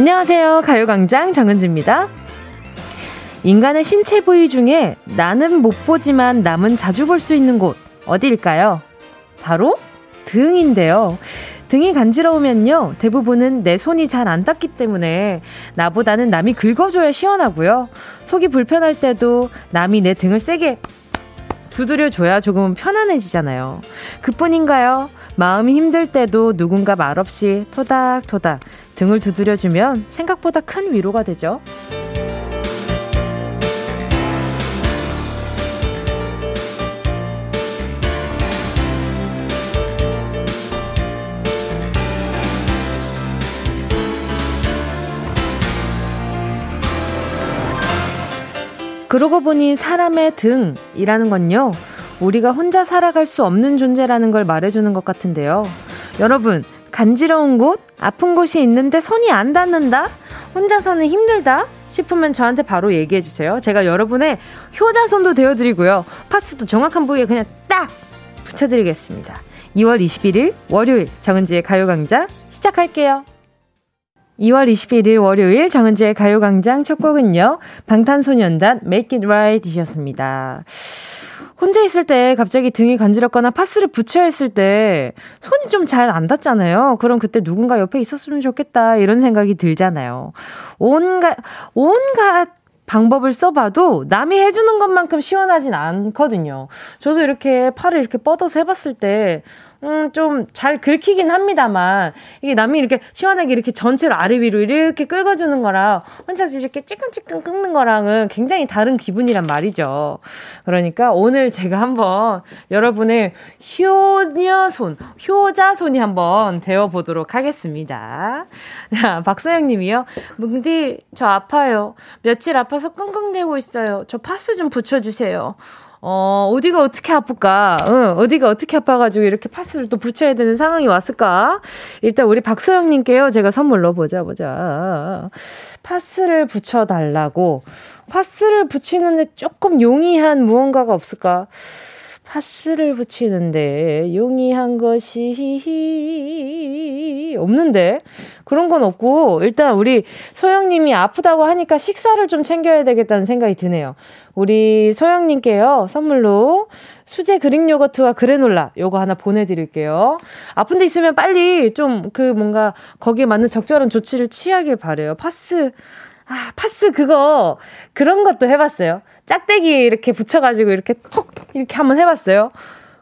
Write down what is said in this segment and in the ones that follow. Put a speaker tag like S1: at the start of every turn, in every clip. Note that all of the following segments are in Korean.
S1: 안녕하세요. 가요광장 정은지입니다. 인간의 신체 부위 중에 나는 못 보지만 남은 자주 볼 수 있는 곳, 어디일까요? 바로 등인데요. 등이 간지러우면요, 대부분은 내 손이 잘 안 닿기 때문에 나보다는 남이 긁어줘야 시원하고요. 속이 불편할 때도 남이 내 등을 세게 두드려줘야 조금 편안해지잖아요. 그뿐인가요? 마음이 힘들 때도 누군가 말없이 토닥토닥 등을 두드려주면 생각보다 큰 위로가 되죠. 그러고 보니 사람의 등이라는 건요, 우리가 혼자 살아갈 수 없는 존재라는 걸 말해주는 것 같은데요. 여러분, 간지러운 곳, 아픈 곳이 있는데 손이 안 닿는다? 혼자서는 힘들다? 싶으면 저한테 바로 얘기해 주세요. 제가 여러분의 효자손도 되어 드리고요. 파스도 정확한 부위에 그냥 딱 붙여 드리겠습니다. 2월 21일 월요일 정은지의 가요광장 시작할게요. 2월 21일 월요일 정은지의 가요광장 첫 곡은요. 방탄소년단 Make It Right 이셨습니다. 혼자 있을 때 갑자기 등이 간지럽거나 파스를 붙여야 했을 때 손이 좀 잘 안 닿잖아요. 그럼 그때 누군가 옆에 있었으면 좋겠다 이런 생각이 들잖아요. 온갖 온갖 방법을 써봐도 남이 해주는 것만큼 시원하진 않거든요. 저도 이렇게 팔을 이렇게 뻗어서 해봤을 때 음, 좀 잘 긁히긴 합니다만, 이게 남이 이렇게 시원하게 이렇게 전체를 아래 위로 이렇게 긁어주는 거랑, 혼자서 이렇게 찌끈찌끈 긁는 거랑은 굉장히 다른 기분이란 말이죠. 그러니까 오늘 제가 한번 여러분의 효녀손, 효자손이 한번 되어보도록 하겠습니다. 자, 박서영 님이요. 뭉디, 저 아파요. 며칠 아파서 끙끙대고 있어요. 저 파스 좀 붙여주세요. 어, 어디가 어떻게 아플까? 응, 어디가 어떻게 아파가지고 이렇게 파스를 또 붙여야 되는 상황이 왔을까? 일단 우리 박소영님께요, 제가 선물로 보자, 보자. 파스를 붙여달라고. 파스를 붙이는데 조금 용이한 무언가가 없을까? 파스를 붙이는데 용이한 것이 없는데 그런 건 없고 일단 우리 소영님이 아프다고 하니까 식사를 좀 챙겨야 되겠다는 생각이 드네요. 우리 소영님께요 선물로 수제 그릭 요거트와 그래놀라 요거 하나 보내드릴게요. 아픈 데 있으면 빨리 좀 그 뭔가 거기에 맞는 적절한 조치를 취하길 바래요. 파스 아, 파스 그거, 그런 것도 해봤어요. 짝대기 이렇게 붙여가지고 이렇게 톡! 이렇게 한번 해봤어요.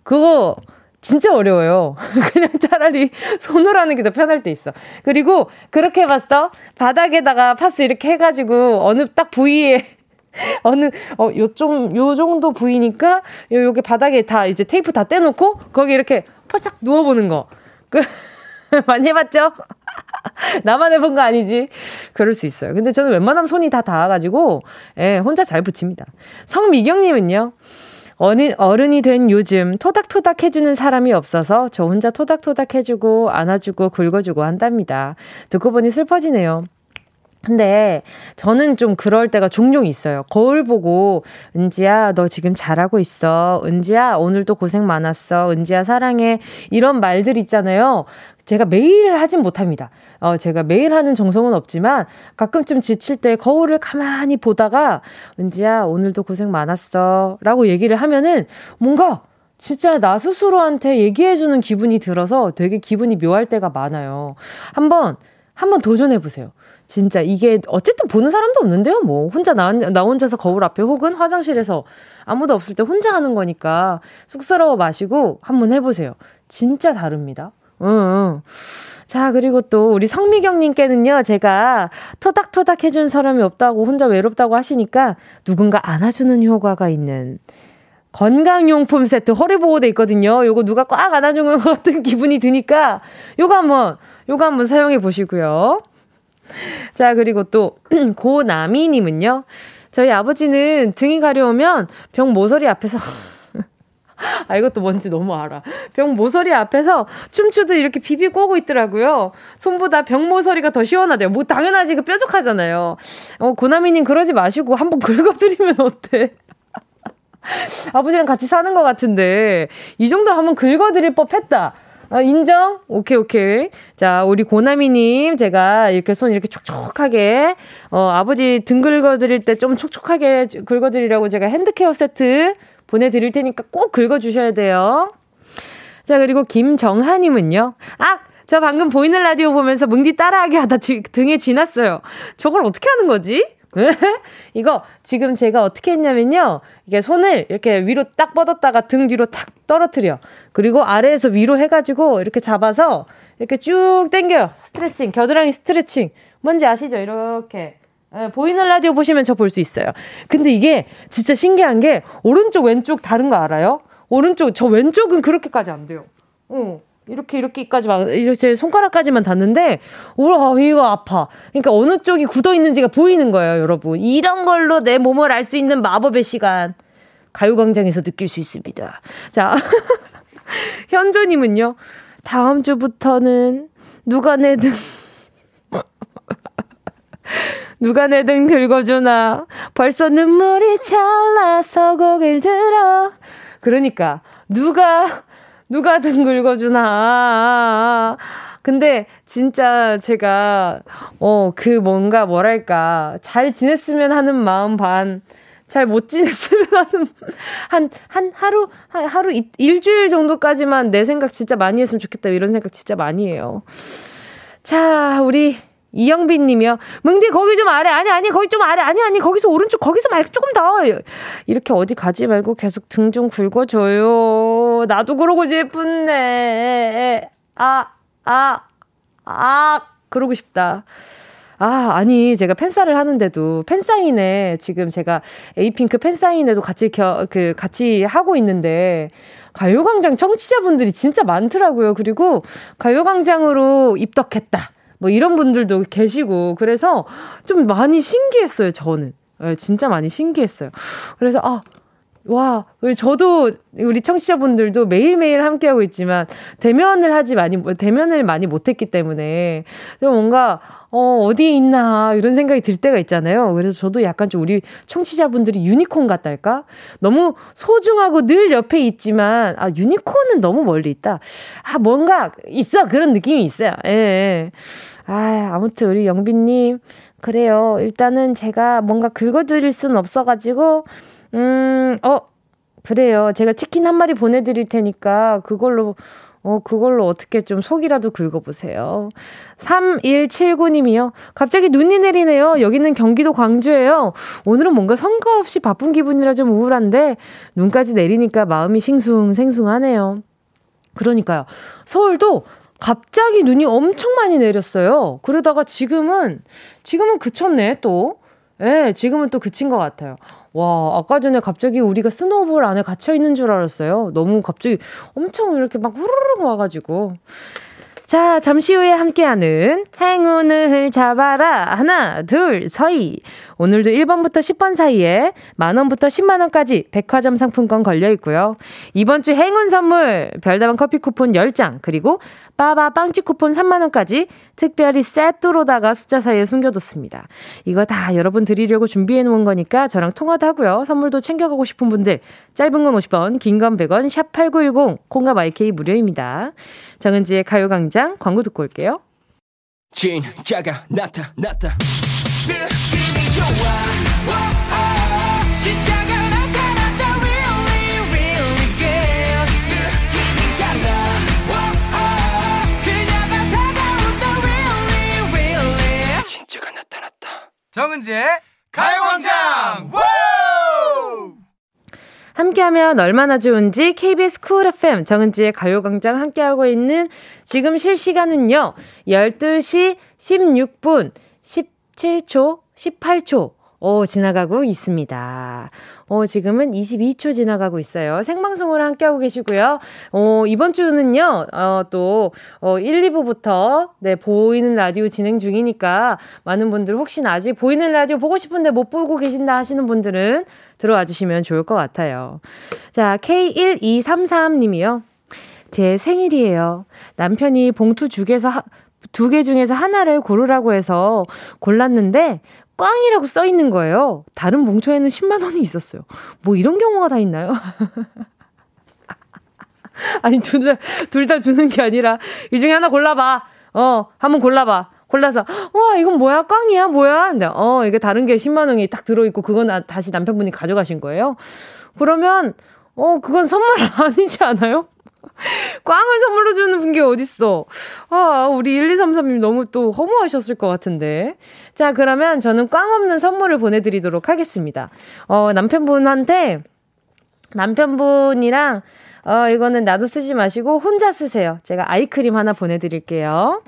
S1: 그거, 진짜 어려워요. 그냥 차라리 손으로 하는 게 더 편할 때 있어. 그리고 그렇게 해봤어? 바닥에다가 파스 이렇게 해가지고 어느 딱 부위에 어느 어 요좀 요 정도 부위니까 요 요게 바닥에 다 이제 테이프 다 떼놓고 거기 이렇게 펄짝 누워보는 거. 그 많이 해봤죠? 나만 해본 거 아니지? 그럴 수 있어요. 근데 저는 웬만하면 손이 다 닿아가지고, 예, 혼자 잘 붙입니다. 성미경님은요, 어린, 어른이 된 요즘 토닥토닥 해주는 사람이 없어서 저 혼자 토닥토닥 해주고 안아주고 긁어주고 한답니다. 듣고 보니 슬퍼지네요. 근데 저는 좀 그럴 때가 종종 있어요. 거울 보고 은지야 너 지금 잘하고 있어. 은지야 오늘도 고생 많았어. 은지야 사랑해. 이런 말들 있잖아요. 제가 매일 하진 못합니다. 어, 제가 매일 하는 정성은 없지만 가끔쯤 지칠 때 거울을 가만히 보다가 은지야, 오늘도 고생 많았어. 라고 얘기를 하면은 뭔가 진짜 나 스스로한테 얘기해주는 기분이 들어서 되게 기분이 묘할 때가 많아요. 한번, 한번 도전해보세요. 진짜 이게 어쨌든 보는 사람도 없는데요. 뭐 혼자 나, 나 혼자서 거울 앞에 혹은 화장실에서 아무도 없을 때 혼자 하는 거니까 쑥스러워 마시고 한번 해보세요. 진짜 다릅니다. 응. 자, 그리고 또 우리 성미경님께는요, 제가 토닥토닥 해준 사람이 없다고 혼자 외롭다고 하시니까 누군가 안아주는 효과가 있는 건강용품 세트 허리보호대 있거든요. 요거 누가 꽉 안아주는 것 같은 기분이 드니까 요거 한번, 요거 한번 사용해 보시고요. 자, 그리고 또 고나미님은요, 저희 아버지는 등이 가려우면 병 모서리 앞에서 아, 이것도 뭔지 너무 알아. 병 모서리 앞에서 춤추듯 이렇게 비비 꼬고 있더라고요. 손보다 병 모서리가 더 시원하대요. 뭐, 당연하지. 그 뾰족하잖아요. 어, 고나미님 그러지 마시고 한번 긁어드리면 어때? 아버지랑 같이 사는 것 같은데, 이 정도 하면 긁어드릴 법 했다. 아, 인정? 오케이, 오케이. 자, 우리 고나미님, 제가 이렇게 손 이렇게 촉촉하게, 어, 아버지 등 긁어드릴 때 좀 촉촉하게 긁어드리라고 제가 핸드케어 세트 보내드릴 테니까 꼭 긁어주셔야 돼요. 자, 그리고 김정하님은요. 아! 저 방금 보이는 라디오 보면서 뭉디 따라하게 하다 등에 지났어요. 저걸 어떻게 하는 거지? 이거 지금 제가 어떻게 했냐면요. 이게 손을 이렇게 위로 딱 뻗었다가 등 뒤로 탁 떨어뜨려. 그리고 아래에서 위로 해가지고 이렇게 잡아서 이렇게 쭉 당겨요. 스트레칭. 겨드랑이 스트레칭. 뭔지 아시죠? 이렇게. 네, 보이는 라디오 보시면 저 볼 수 있어요. 근데 이게 진짜 신기한 게 오른쪽 왼쪽 다른 거 알아요? 오른쪽 저 왼쪽은 그렇게까지 안 돼요. 어. 이렇게 이렇게까지만 이렇게 손가락까지만 닿는데 우와 이거 아파. 그러니까 어느 쪽이 굳어 있는지가 보이는 거예요, 여러분. 이런 걸로 내 몸을 알 수 있는 마법의 시간 가요광장에서 느낄 수 있습니다. 자 현조님은요. 다음 주부터는 누가 내등 누가 내 등 긁어주나 벌써 눈물이 찰나서 고개를 들어 그러니까 누가 누가 등 긁어주나. 근데 진짜 제가, 어, 그 뭔가 뭐랄까, 잘 지냈으면 하는 마음 반, 잘 못 지냈으면 하는, 한, 한 하루, 한 하루, 일주일 정도까지만 내 생각 진짜 많이 했으면 좋겠다. 이런 생각 진짜 많이 해요. 자, 우리 이영빈 님이요. 뭉디, 거기 좀 아래. 아니, 아니, 거기 좀 아래. 아니, 아니, 거기서 오른쪽, 거기서 말고 조금 더. 이렇게 어디 가지 말고 계속 등좀 굵어줘요. 나도 그러고 싶은데. 아, 아, 아, 그러고 싶다. 아, 아니, 제가 팬사를 하는데도, 팬사인회, 지금 제가 에이핑크 팬사인회도 같이, 겨, 그, 같이 하고 있는데, 가요광장 청취자분들이 진짜 많더라고요. 그리고 가요광장으로 입덕했다. 뭐 이런 분들도 계시고 그래서 좀 많이 신기했어요, 저는. 네, 진짜 많이 신기했어요. 그래서 아, 와, 저도 우리 청취자분들도 매일매일 함께하고 있지만 대면을 하지 많이 대면을 많이 못했기 때문에 좀 뭔가 어, 어디에 있나, 이런 생각이 들 때가 있잖아요. 그래서 저도 약간 좀 우리 청취자분들이 유니콘 같달까? 너무 소중하고 늘 옆에 있지만, 아, 유니콘은 너무 멀리 있다. 아, 뭔가 있어. 그런 느낌이 있어요. 예. 예. 아, 아무튼 우리 영빈님, 그래요. 일단은 제가 뭔가 긁어드릴 수는 없어가지고, 음, 어, 그래요. 제가 치킨 한 마리 보내드릴 테니까 그걸로 어, 그걸로 어떻게 좀 속이라도 긁어보세요. 3179님이요. 갑자기 눈이 내리네요. 여기는 경기도 광주예요. 오늘은 뭔가 성과 없이 바쁜 기분이라 좀 우울한데, 눈까지 내리니까 마음이 싱숭생숭하네요. 그러니까요. 서울도 갑자기 눈이 엄청 많이 내렸어요. 그러다가 지금은, 지금은 그쳤네, 또. 예, 네, 지금은 또 그친 것 같아요. 와, 아까 전에 갑자기 우리가 스노우볼 안에 갇혀 있는 줄 알았어요. 너무 갑자기 엄청 이렇게 막 후루룩 와가지고. 자, 잠시 후에 함께하는 행운을 잡아라. 하나, 둘, 서희. 오늘도 1번부터 10번 사이에 만원부터 10만원까지 백화점 상품권 걸려 있고요. 이번 주 행운 선물 별다방 커피 쿠폰 10장, 그리고 빠바 빵집 쿠폰 3만원까지 특별히 세트로다가 숫자 사이에 숨겨뒀습니다. 이거 다 여러분 드리려고 준비해 놓은 거니까 저랑 통화도 하고요. 선물도 챙겨가고 싶은 분들 짧은 건 50원, 긴 건 100원, 샵 8910, 콩과 마이케이 무료입니다. 정은지의 가요광장 광고 듣고 올게요. 진짜가 나타났다. 정은지의 가요광장! 함께하면 얼마나 좋은지 KBS 쿨 FM 정은지의 가요광장 함께하고 있는 지금 실시간은요 12시 16분 17초 18초 오, 지나가고 있습니다. 어, 지금은 22초 지나가고 있어요. 생방송으로 함께하고 계시고요. 어, 이번 주는요, 어, 또, 어, 1, 2부부터, 네, 보이는 라디오 진행 중이니까, 많은 분들 혹시나 아직 보이는 라디오 보고 싶은데 못 보고 계신다 하시는 분들은 들어와 주시면 좋을 것 같아요. 자, K1233님이요. 제 생일이에요. 남편이 봉투 죽에서 두 개 중에서 하나를 고르라고 해서 골랐는데 꽝이라고 써 있는 거예요. 다른 봉투에는 10만 원이 있었어요. 뭐 이런 경우가 다 있나요? 아니, 둘 다, 둘 다 주는 게 아니라, 이 중에 하나 골라봐. 어, 한번 골라봐. 골라서, 와, 이건 뭐야? 꽝이야? 뭐야? 근데, 어, 이게 다른 게 10만 원이 딱 들어있고, 그건 다시 남편분이 가져가신 거예요? 그러면, 어, 그건 선물 아니지 않아요? 꽝을 선물로 주는 게 어딨어. 아, 우리 1233님 너무 또 허무하셨을 것 같은데. 자, 그러면 저는 꽝 없는 선물을 보내드리도록 하겠습니다. 어, 남편분한테, 남편분이랑, 어, 이거는 나도 쓰지 마시고 혼자 쓰세요. 제가 아이크림 하나 보내드릴게요.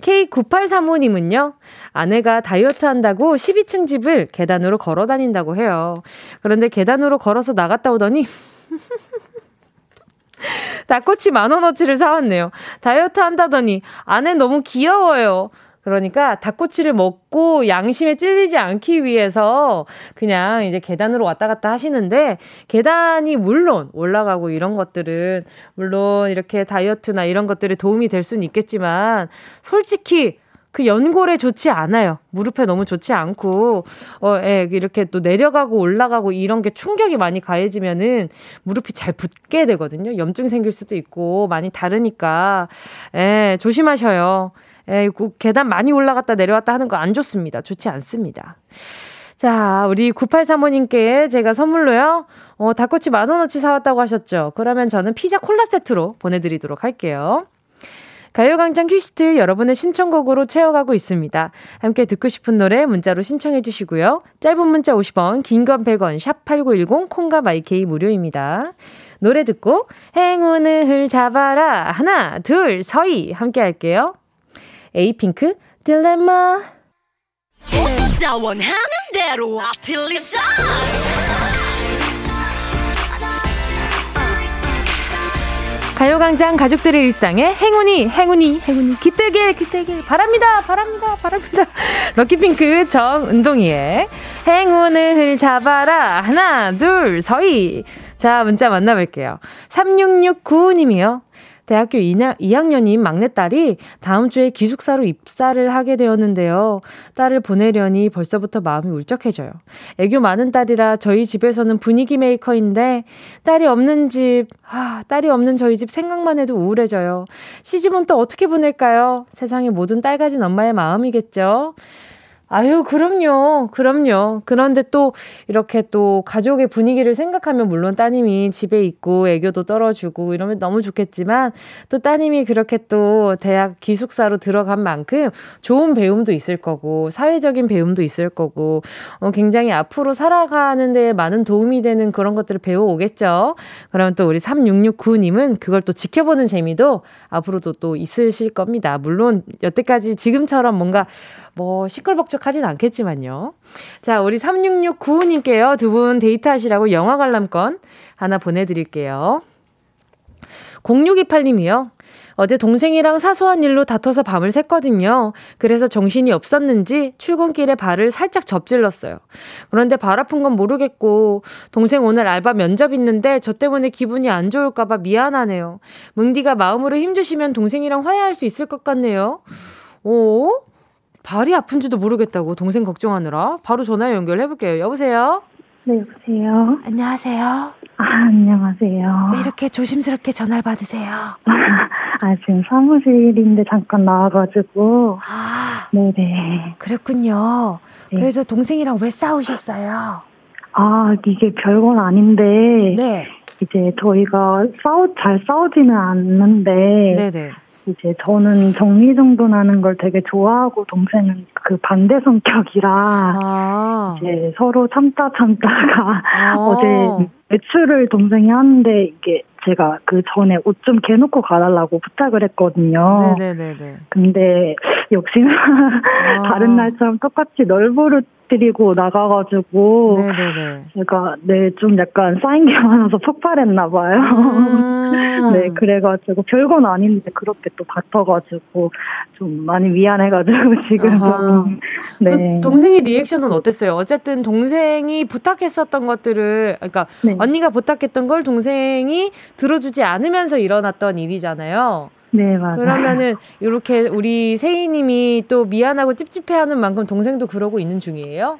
S1: K9835님은요, 아내가 다이어트 한다고 12층 집을 계단으로 걸어 다닌다고 해요. 그런데 계단으로 걸어서 나갔다 오더니, 닭꼬치 만원어치를 사왔네요. 다이어트 한다더니 아내 너무 귀여워요. 그러니까 닭꼬치를 먹고 양심에 찔리지 않기 위해서 그냥 이제 계단으로 왔다 갔다 하시는데 계단이 물론 올라가고 이런 것들은 물론 이렇게 다이어트나 이런 것들이 도움이 될 수는 있겠지만 솔직히 그 연골에 좋지 않아요. 무릎에 너무 좋지 않고, 어, 예, 이렇게 또 내려가고 올라가고 이런 게 충격이 많이 가해지면은 무릎이 잘 붓게 되거든요. 염증 생길 수도 있고, 많이 다르니까, 예, 조심하셔요. 예, 계단 많이 올라갔다 내려왔다 하는 거 안 좋습니다. 좋지 않습니다. 자, 우리 9835님께 제가 선물로요, 어, 닭꼬치 만원어치 사왔다고 하셨죠? 그러면 저는 피자 콜라 세트로 보내드리도록 할게요. 가요광장 퀴스트 여러분의 신청곡으로 채워가고 있습니다. 함께 듣고 싶은 노래 문자로 신청해 주시고요. 짧은 문자 50원, 긴 건 100원, 샵 8910, 콩과 마이케이 무료입니다. 노래 듣고 행운을 잡아라. 하나, 둘, 서희. 함께 할게요. 에이핑크, 딜레마. 원하는 대로 아틀리사 가요광장 가족들의 일상에 행운이, 행운이, 행운이, 기대길, 기대길, 바랍니다, 바랍니다, 바랍니다. 럭키핑크 정은동이의 행운을 잡아라. 하나, 둘, 서희. 자, 문자 만나볼게요. 3669님이요. 대학교 2년, 2학년인 막내딸이 다음 주에 기숙사로 입사를 하게 되었는데요. 딸을 보내려니 벌써부터 마음이 울적해져요. 애교 많은 딸이라 저희 집에서는 분위기 메이커인데 딸이 없는 집, 아, 딸이 없는 저희 집 생각만 해도 우울해져요. 시집은 또 어떻게 보낼까요? 세상의 모든 딸 가진 엄마의 마음이겠죠. 아유, 그럼요. 그럼요. 그런데 또 이렇게 또 가족의 분위기를 생각하면 물론 따님이 집에 있고 애교도 떨어주고 이러면 너무 좋겠지만 또 따님이 그렇게 또 대학 기숙사로 들어간 만큼 좋은 배움도 있을 거고 사회적인 배움도 있을 거고 어, 굉장히 앞으로 살아가는 데 많은 도움이 되는 그런 것들을 배워오겠죠. 그러면 또 우리 3669님은 그걸 또 지켜보는 재미도 앞으로도 또 있으실 겁니다. 물론 여태까지 지금처럼 뭔가 뭐 시끌벅적하진 않겠지만요. 자, 우리 3669님께요. 두 분 데이트하시라고 영화 관람권 하나 보내드릴게요. 0628님이요. 어제 동생이랑 사소한 일로 다퉈서 밤을 샜거든요. 그래서 정신이 없었는지 출근길에 발을 살짝 접질렀어요. 그런데 발 아픈 건 모르겠고 동생 오늘 알바 면접 있는데 저 때문에 기분이 안 좋을까 봐 미안하네요. 뭉디가 마음으로 힘주시면 동생이랑 화해할 수 있을 것 같네요. 오? 발이 아픈지도 모르겠다고 동생 걱정하느라 바로 전화 연결해볼게요. 여보세요?
S2: 네, 여보세요?
S1: 안녕하세요?
S2: 아, 안녕하세요.
S1: 왜 이렇게 조심스럽게 전화를 받으세요?
S2: 아, 지금 사무실인데 잠깐 나와가지고.
S1: 아,
S2: 네네.
S1: 그랬군요. 네. 그래서 동생이랑 왜 싸우셨어요?
S2: 아, 이게 별건 아닌데. 네. 이제 저희가 싸우, 잘 싸우지는 않는데. 네네. 이제 저는 정리정돈하는 걸 되게 좋아하고 동생은 그 반대 성격이라 아. 이제 서로 참다 참다가 아. 어제 외출을 동생이 하는데 이게 제가 그 전에 옷 좀 개놓고 가달라고 부탁을 했거든요. 네네네. 근데 역시나 아. 다른 날처럼 똑같이 널브 를 드리고 나가가지고 네네네. 제가 네 좀 약간 쌓인 게 많아서 폭발했나 봐요. 음. 네 그래가지고 별건 아닌데 그렇게 또 다퉈가지고 좀 많이 미안해가지고 지금 좀
S1: 네. 그 동생의 리액션은 어땠어요? 어쨌든 동생이 부탁했었던 것들을 그러니까 네. 언니가 부탁했던 걸 동생이 들어주지 않으면서 일어났던 일이잖아요.
S2: 네, 맞아요.
S1: 그러면은 이렇게 우리 세희님이 또 미안하고 찝찝해하는 만큼 동생도 그러고 있는 중이에요?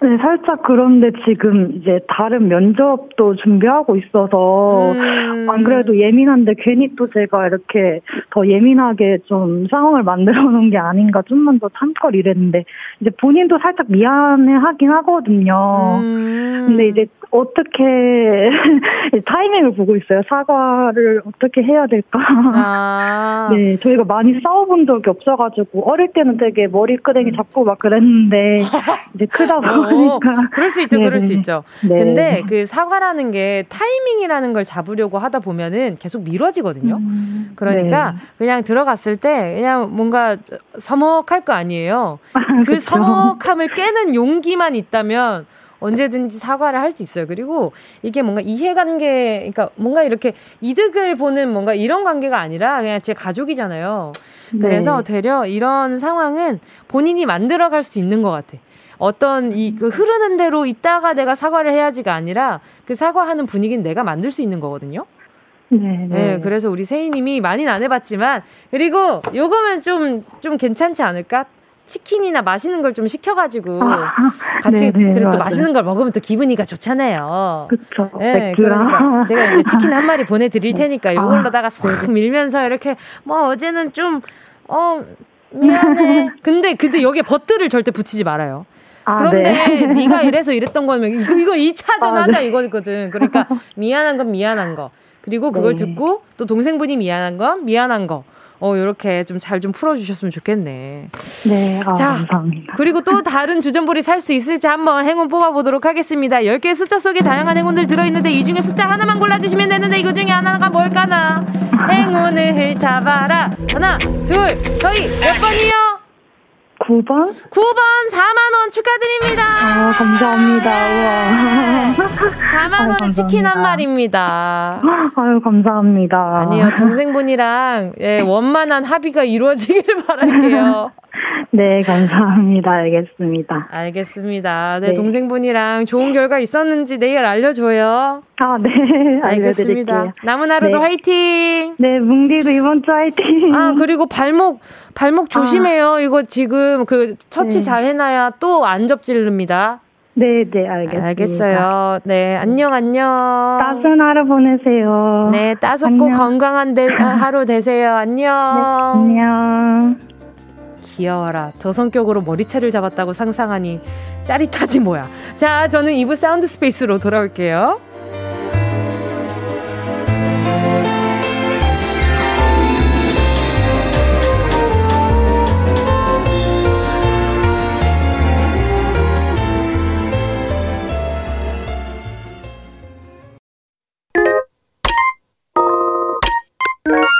S2: 네, 살짝 그런데 지금 이제 다른 면접도 준비하고 있어서 음. 안 그래도 예민한데 괜히 또 제가 이렇게 더 예민하게 좀 상황을 만들어 놓은 게 아닌가 좀만 더 참걸 이랬는데 이제 본인도 살짝 미안해 하긴 하거든요. 음. 근데 이제 어떻게 타이밍을 보고 있어요. 사과를 어떻게 해야 될까? 아. 네, 저희가 많이 싸워본 적이 없어가지고 어릴 때는 되게 머리끄댕이 잡고 막 그랬는데 이제 크다 보니
S1: 그러니까. 그럴 수 있죠, 네네. 그럴 수 있죠. 네. 근데 그 사과라는 게 타이밍이라는 걸 잡으려고 하다 보면은 계속 미뤄지거든요. 음, 그러니까 네. 그냥 들어갔을 때 그냥 뭔가 서먹할 거 아니에요. 아, 그 서먹함을 깨는 용기만 있다면 언제든지 사과를 할 수 있어요. 그리고 이게 뭔가 이해관계, 그러니까 뭔가 이렇게 이득을 보는 뭔가 이런 관계가 아니라 그냥 제 가족이잖아요. 그래서 네. 되려 이런 상황은 본인이 만들어갈 수 있는 것 같아. 어떤 이 그 흐르는 대로 있다가 내가 사과를 해야지가 아니라 그 사과하는 분위기는 내가 만들 수 있는 거거든요. 네, 네. 네 그래서 우리 세희님이 많이는 안 해봤지만 그리고 요거면 좀좀 좀 괜찮지 않을까? 치킨이나 맛있는 걸 좀 시켜가지고 아, 같이 네네, 그래도 또 맛있는 걸 먹으면 또 기분이가 좋잖아요.
S2: 그렇죠.
S1: 네, 그러니까 제가 이제 치킨 한 마리 보내드릴 네. 테니까 요걸로다가 싹 밀면서 이렇게 뭐 어제는 좀 어 미안해. 근데 근데 여기에 버터를 절대 붙이지 말아요. 아, 그런데 네. 가 이래서 이랬던 거면 이거 이거 2차전 아, 하자 네. 이거거든. 그러니까 미안한 건 미안한 거. 그리고 그걸 네. 듣고 또 동생분이 미안한 건 미안한 거. 어, 요렇게 좀 잘좀 좀 풀어주셨으면 좋겠네.
S2: 네, 아, 자, 감사합니다.
S1: 그리고 또 다른 주전부리 살 수 있을지 한번 행운 뽑아보도록 하겠습니다. 10개의 숫자 속에 다양한 행운들 들어있는데 이 중에 숫자 하나만 골라주시면 되는데 이거 중에 하나가 뭘까나? 행운을 잡아라. 하나, 둘, 서희, 몇 번이요?
S2: 9번?
S1: 9번 4만원 축하드립니다.
S2: 아, 감사합니다. 우와.
S1: 4만원 아, 치킨 한 마리입니다.
S2: 아유, 감사합니다.
S1: 아니요, 동생분이랑 예, 원만한 합의가 이루어지기를 바랄게요.
S2: 네, 감사합니다. 알겠습니다.
S1: 알겠습니다. 네, 네, 동생분이랑 좋은 결과 있었는지 내일 알려줘요.
S2: 아, 네.
S1: 알겠습니다. 남은 하루도 네. 화이팅!
S2: 네, 뭉디도 이번 주 화이팅!
S1: 아, 그리고 발목, 발목 조심해요. 아. 이거 지금 그 처치 네. 잘 해놔야 또 안 접질릅니다.
S2: 네, 네, 알겠습니다.
S1: 알겠어요. 네, 안녕, 안녕.
S2: 따스한 하루 보내세요.
S1: 네, 따숩고 건강한 데, 하루 되세요. 안녕.
S2: 네, 안녕.
S1: 귀여워라. 저 성격으로 머리채를 잡았다고 상상하니 짜릿하지 뭐야. 자, 저는 2부 사운드 스페이스로 돌아올게요.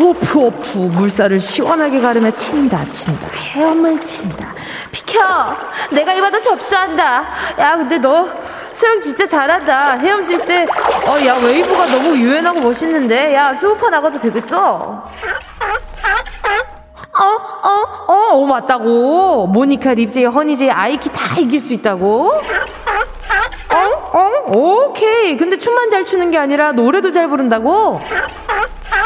S1: 어푸 어푸. 물살을 시원하게 가르며 친다 친다. 헤엄을 친다. 비켜! 내가 이 바다 접수한다. 야 근데 너 수영 진짜 잘한다. 헤엄칠 때 어 야 웨이브가 너무 유연하고 멋있는데. 야 스우파 나가도 되겠어? 어, 어, 어, 어, 맞다고. 모니카, 립제이, 허니제이, 아이키 다 이길 수 있다고? 어, 어, 오케이. 근데 춤만 잘 추는 게 아니라 노래도 잘 부른다고?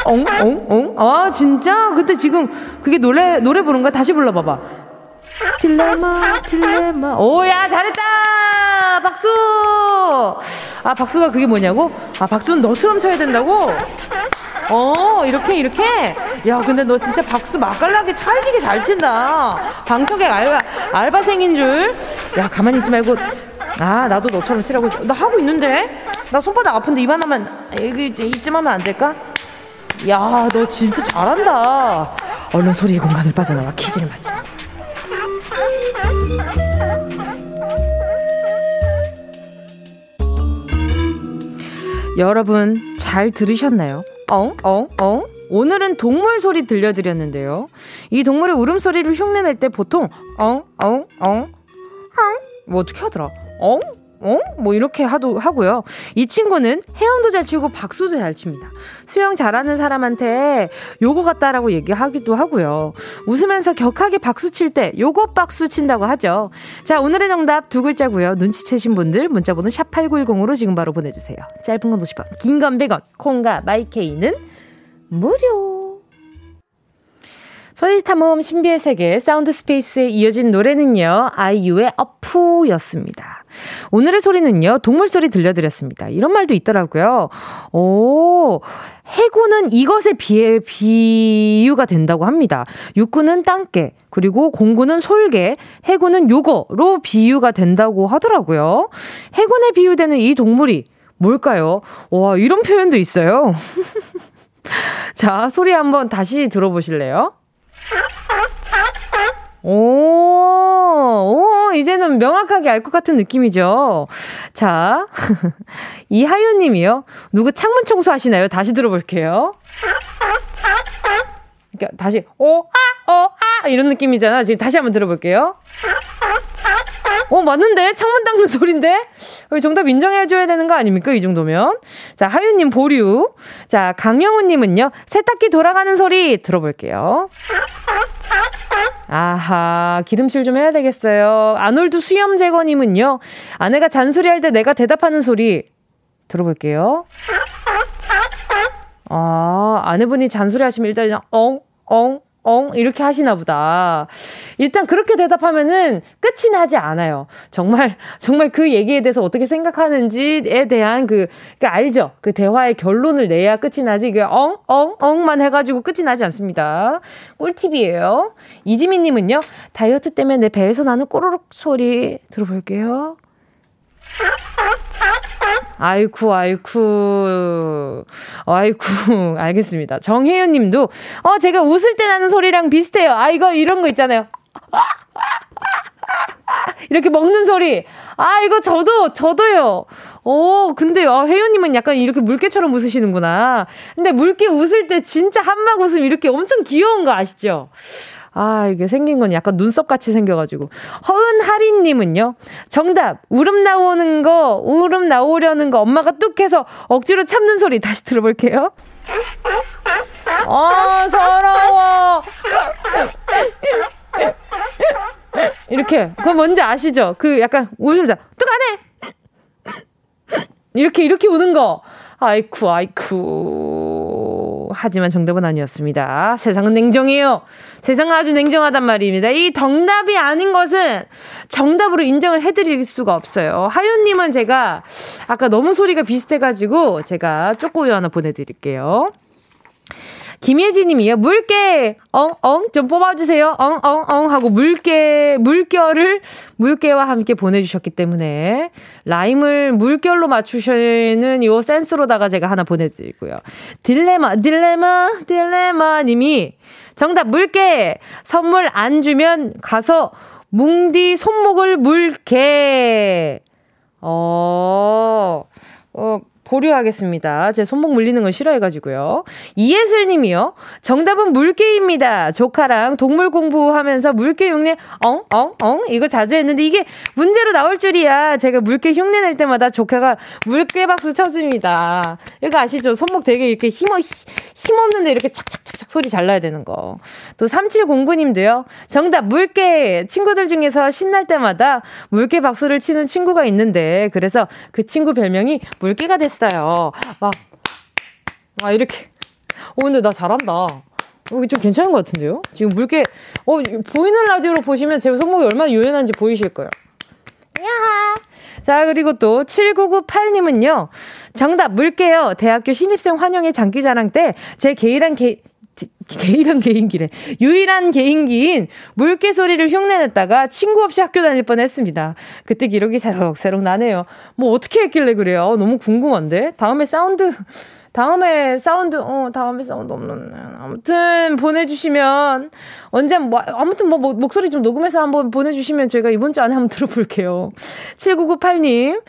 S1: 엉, 엉, 엉? 아, 진짜? 근데 지금 그게 노래, 노래 부른 거야? 다시 불러봐봐. 딜레마, 딜레마. 오, 야, 잘했다! 박수! 아, 박수가 그게 뭐냐고? 아, 박수는 너처럼 쳐야 된다고? 어, 이렇게, 이렇게? 야, 근데 너 진짜 박수 맛깔나게 찰지게 잘 친다. 방청객 알바, 알바생인 줄. 야, 가만히 있지 말고. 아, 나도 너처럼 치라고. 나 하고 있는데? 나 손바닥 아픈데 입 하나만, 여기, 이쯤 하면 안 될까? 야, 너 진짜 잘한다. 얼른 소리의 공간을 빠져나와 퀴즈를 맞힌다. 여러분 잘 들으셨나요? 엉, 엉, 엉. 오늘은 동물 소리 들려드렸는데요. 이 동물의 울음소리를 흉내낼 때 보통 엉, 엉, 엉, 뭐 어떻게 하더라? 엉, 어? 뭐 이렇게 하도 하고요. 이 친구는 헤엄도 잘 치고 박수도 잘 칩니다. 수영 잘하는 사람한테 요거 같다라고 얘기하기도 하고요. 웃으면서 격하게 박수 칠 때 요거 박수 친다고 하죠. 자, 오늘의 정답 두 글자고요. 눈치채신 분들 문자 번호 샵 8910으로 지금 바로 보내 주세요. 짧은 건 50원, 긴 건 100원. 콩과 my K는 무료. 소리 탐험 신비의 세계 사운드 스페이스에 이어진 노래는요. 아이유의 어푸였습니다. 오늘의 소리는요, 동물 소리 들려드렸습니다. 이런 말도 있더라고요. 오, 해군은 이것에 비해 비유가 된다고 합니다. 육군은 땅개, 그리고 공군은 솔개, 해군은 요거로 비유가 된다고 하더라고요. 해군에 비유되는 이 동물이 뭘까요? 와, 이런 표현도 있어요. 자, 소리 한번 다시 들어보실래요? 오, 오, 이제는 명확하게 알 것 같은 느낌이죠. 자, 이하윤 님이요. 누구 창문 청소 하시나요? 다시 들어볼게요. 그러니까 다시, 오, 아, 어, 아, 이런 느낌이잖아. 지금 다시 한번 들어볼게요. 어, 맞는데? 창문 닦는 소린데? 정답 인정해줘야 되는 거 아닙니까? 이 정도면. 자, 하윤님 보류. 자, 강영훈님은요, 세탁기 돌아가는 소리 들어볼게요. 아하, 기름칠 좀 해야 되겠어요. 아놀드 수염 제거님은요, 아내가 잔소리할 때 내가 대답하는 소리 들어볼게요. 아, 아내분이 잔소리 하시면 일단 엉, 엉, 엉 이렇게 하시나 보다. 일단 그렇게 대답하면은 끝이 나지 않아요. 정말 정말 그 얘기에 대해서 어떻게 생각하는지에 대한 그, 그 알죠. 그 대화의 결론을 내야 끝이 나지. 그 엉, 엉, 엉만 해가지고 끝이 나지 않습니다. 꿀팁이에요. 이지민님은요 다이어트 때문에 내 배에서 나는 꼬르륵 소리 들어볼게요. 아이쿠, 아이쿠. 아이쿠. 알겠습니다. 정혜연 님도, 어, 제가 웃을 때 나는 소리랑 비슷해요. 아, 이거, 이런 거 있잖아요. 이렇게 먹는 소리. 아, 이거 저도, 저도요. 오, 근데, 어, 혜연님은 약간 이렇게 물개처럼 웃으시는구나. 근데 물개 웃을 때 진짜 한막 웃음 이렇게 엄청 귀여운 거 아시죠? 아, 이게 생긴 건 약간 눈썹 같이 생겨가지고. 허은하리님은요, 정답, 울음 나오는 거, 울음 나오려는 거 엄마가 뚝 해서 억지로 참는 소리 다시 들어볼게요. 아, 서러워. 이렇게. 그거 뭔지 아시죠? 그 약간 웃음자, 뚝 안 해! 이렇게, 이렇게 우는 거. 아이쿠, 아이쿠. 하지만 정답은 아니었습니다. 세상은 냉정해요. 세상은 아주 냉정하단 말입니다. 이 정답이 아닌 것은 정답으로 인정을 해드릴 수가 없어요. 하윤님은 제가 아까 너무 소리가 비슷해가지고 제가 쪼꼬유 하나 보내드릴게요. 김예진님이요. 물개 엉엉 좀 뽑아주세요. 엉엉엉 하고 물개 물결을 물개와 함께 보내주셨기 때문에 라임을 물결로 맞추시는 요 센스로다가 제가 하나 보내드리고요. 딜레마 딜레마 딜레마님이 정답 물개 선물 안 주면 가서 뭉디 손목을 물개. 어. 어, 보류하겠습니다. 제 손목 물리는 건 싫어해가지고요. 이예슬 님이요. 정답은 물개입니다. 조카랑 동물 공부하면서 물개 흉내, 엉, 엉, 엉. 이거 자주 했는데 이게 문제로 나올 줄이야. 제가 물개 흉내 낼 때마다 조카가 물개 박수 쳐줍니다. 이거 아시죠? 손목 되게 이렇게 힘, 힘 없는데 이렇게 착착착착 소리 잘 나야 되는 거. 또 3709 님도요. 정답, 물개. 친구들 중에서 신날 때마다 물개 박수를 치는 친구가 있는데, 그래서 그 친구 별명이 물개가 됐어요. 했어요. 막, 아, 이렇게. 어, 근데 나 잘한다. 여기 좀 괜찮은 것 같은데요? 지금 물개, 어, 보이는 라디오로 보시면 제 손목이 얼마나 유연한지 보이실 거예요. 야 자, 그리고 또 7998님은요. 정답, 물게요. 대학교 신입생 환영회 장기자랑 때 제 개인한 개, 개인한 개인기래. 유일한 개인기인 물개 소리를 흉내냈다가 친구 없이 학교 다닐 뻔 했습니다. 그때 기억이 새록새록 나네요. 뭐 어떻게 했길래 그래요? 너무 궁금한데? 다음에 사운드, 다음에 사운드, 어, 다음에 사운드 없는. 아무튼 보내주시면, 언제, 뭐, 아무튼 뭐, 뭐, 목소리 좀 녹음해서 한번 보내주시면 저희가 이번 주 안에 한번 들어볼게요. 7998님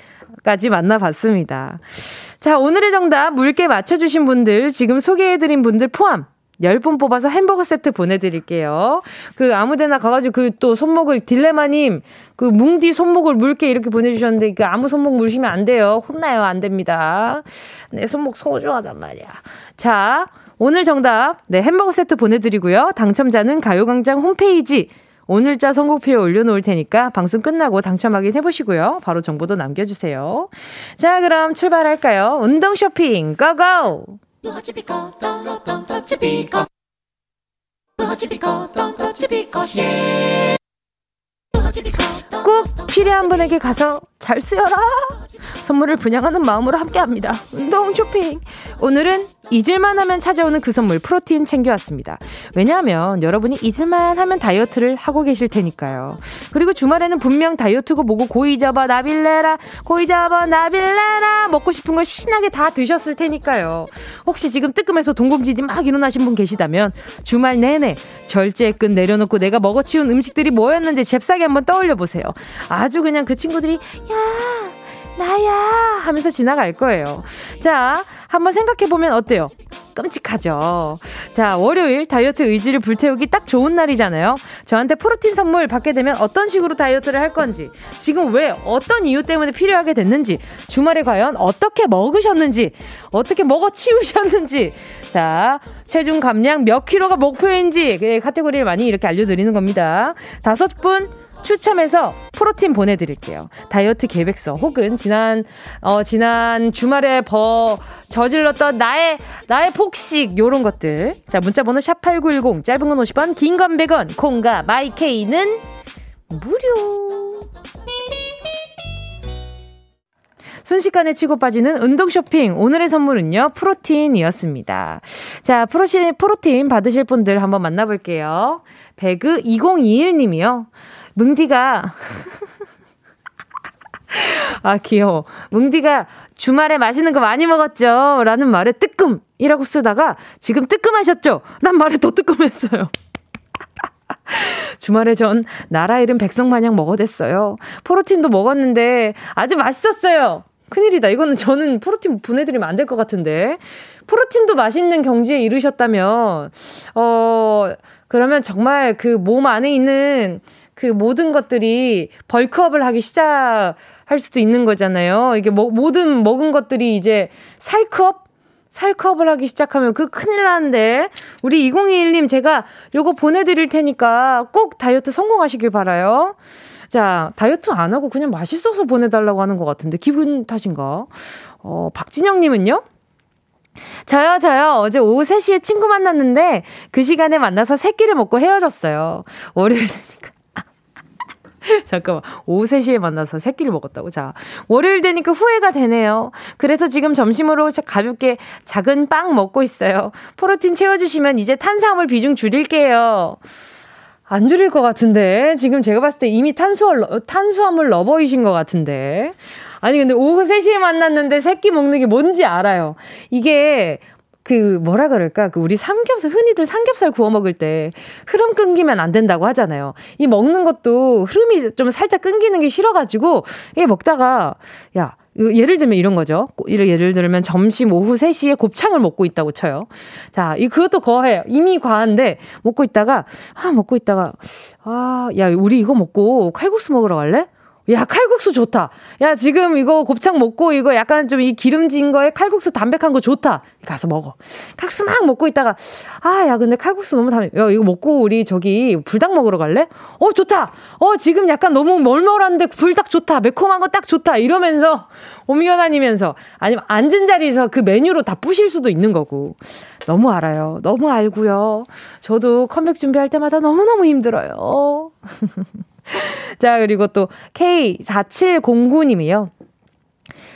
S1: 까지 만나봤습니다. 자, 오늘의 정답, 물개 맞춰주신 분들, 지금 소개해드린 분들 포함, 10분 뽑아서 햄버거 세트 보내드릴게요. 그 아무데나 가가지고 그 또 손목을 딜레마님 그 뭉디 손목을 물게 이렇게 보내주셨는데 그 아무 손목 물시면 안 돼요. 혼나요. 안 됩니다. 내 손목 소중하단 말이야. 자, 오늘 정답 네 햄버거 세트 보내드리고요. 당첨자는 가요광장 홈페이지 오늘자 선곡표에 올려놓을 테니까 방송 끝나고 당첨 확인해보시고요. 바로 정보도 남겨주세요. 자, 그럼 출발할까요? 운동 쇼핑, 고고! 꼭 필요한 분에게 가서 잘 쓰여라! 선물을 분양하는 마음으로 함께 합니다. 운동 쇼핑! 오늘은 잊을만 하면 찾아오는 그 선물 프로틴 챙겨왔습니다. 왜냐하면 여러분이 잊을만 하면 다이어트를 하고 계실 테니까요. 그리고 주말에는 분명 다이어트고 뭐고 고이 잡아 나빌레라 고이 잡아 나빌레라 먹고 싶은 걸 신나게 다 드셨을 테니까요. 혹시 지금 뜨끔해서 동공지진 막 일어나신 분 계시다면 주말 내내 절제의 끈 내려놓고 내가 먹어치운 음식들이 뭐였는지 잽싸게 한번 떠올려 보세요. 아주 그냥 그 친구들이 야 나야 하면서 지나갈 거예요. 자, 한번 생각해보면 어때요? 끔찍하죠. 자, 월요일 다이어트 의지를 불태우기 딱 좋은 날이잖아요. 저한테 프로틴 선물 받게 되면 어떤 식으로 다이어트를 할 건지, 지금 왜 어떤 이유 때문에 필요하게 됐는지, 주말에 과연 어떻게 먹으셨는지, 어떻게 먹어 치우셨는지, 자, 체중 감량 몇 킬로가 목표인지, 그 카테고리를 많이 이렇게 알려드리는 겁니다. 다섯 분 추첨해서 프로틴 보내드릴게요. 다이어트 계획서 혹은 지난 어 지난 주말에 버 저질렀던 나의 나의 폭식 요런 것들. 자 문자번호 샵 #8910 짧은 건 50원, 긴 건 100원. 콩과 마이케이는 무료. 순식간에 치고 빠지는 운동 쇼핑. 오늘의 선물은요, 프로틴이었습니다. 자, 프로시, 프로틴 받으실 분들 한번 만나볼게요. 배그 2021님이요. 뭉디가 아 귀여워. 뭉디가 주말에 맛있는 거 많이 먹었죠? 라는 말에 뜨끔이라고 쓰다가 지금 뜨끔하셨죠? 란 말에 더 뜨끔했어요. 주말에 전 나라 이름 백성마냥 먹어댔어요. 프로틴도 먹었는데 아주 맛있었어요. 큰일이다. 이거는 저는 프로틴 보내드리면 안 될 것 같은데. 프로틴도 맛있는 경지에 이르셨다면, 어, 그러면 정말 그 몸 안에 있는 그 모든 것들이 벌크업을 하기 시작할 수도 있는 거잖아요. 이게 뭐, 모든 먹은 것들이 이제 살크업? 살크업을 하기 시작하면 그 큰일 나는데 우리 2021님 제가 요거 보내드릴 테니까 꼭 다이어트 성공하시길 바라요. 자, 다이어트 안 하고 그냥 맛있어서 보내달라고 하는 것 같은데 기분 탓인가? 어, 박진영님은요? 저요, 저요. 어제 오후 3시에 친구 만났는데 그 시간에 만나서 새끼를 먹고 헤어졌어요. 월요일 되니까. 잠깐만. 오후 3시에 만나서 새끼를 먹었다고. 자, 월요일 되니까 후회가 되네요. 그래서 지금 점심으로 가볍게 작은 빵 먹고 있어요. 프로틴 채워주시면 이제 탄수화물 비중 줄일게요. 안 줄일 것 같은데. 지금 제가 봤을 때 이미 탄수화물, 탄수화물 러버이신 것 같은데. 아니, 근데 오후 3시에 만났는데 새끼 먹는 게 뭔지 알아요. 이게 그 뭐라 그럴까 그 우리 삼겹살 흔히들 삼겹살 구워 먹을 때 흐름 끊기면 안 된다고 하잖아요. 이 먹는 것도 흐름이 좀 살짝 끊기는 게 싫어가지고 이게 먹다가 야 예를 들면 이런 거죠. 예를 들면 점심 오후 3시에 곱창을 먹고 있다고 쳐요. 자, 이 그것도 거해요. 이미 과한데 먹고 있다가 아 먹고 있다가 아 야 우리 이거 먹고 칼국수 먹으러 갈래? 야, 칼국수 좋다. 야, 지금 이거 곱창 먹고 이거 약간 좀 이 기름진 거에 칼국수 담백한 거 좋다. 가서 먹어. 칼국수 막 먹고 있다가, 아, 야, 근데 칼국수 너무 담백. 야, 이거 먹고 우리 저기 불닭 먹으러 갈래? 어, 좋다. 어, 지금 약간 너무 멀멀한데 불닭 좋다. 매콤한 거 딱 좋다. 이러면서 옮겨 다니면서 아니면 앉은 자리에서 그 메뉴로 다 부실 수도 있는 거고. 너무 알아요. 너무 알고요. 저도 컴백 준비할 때마다 너무너무 힘들어요. 자, 그리고 또 K4709님이요.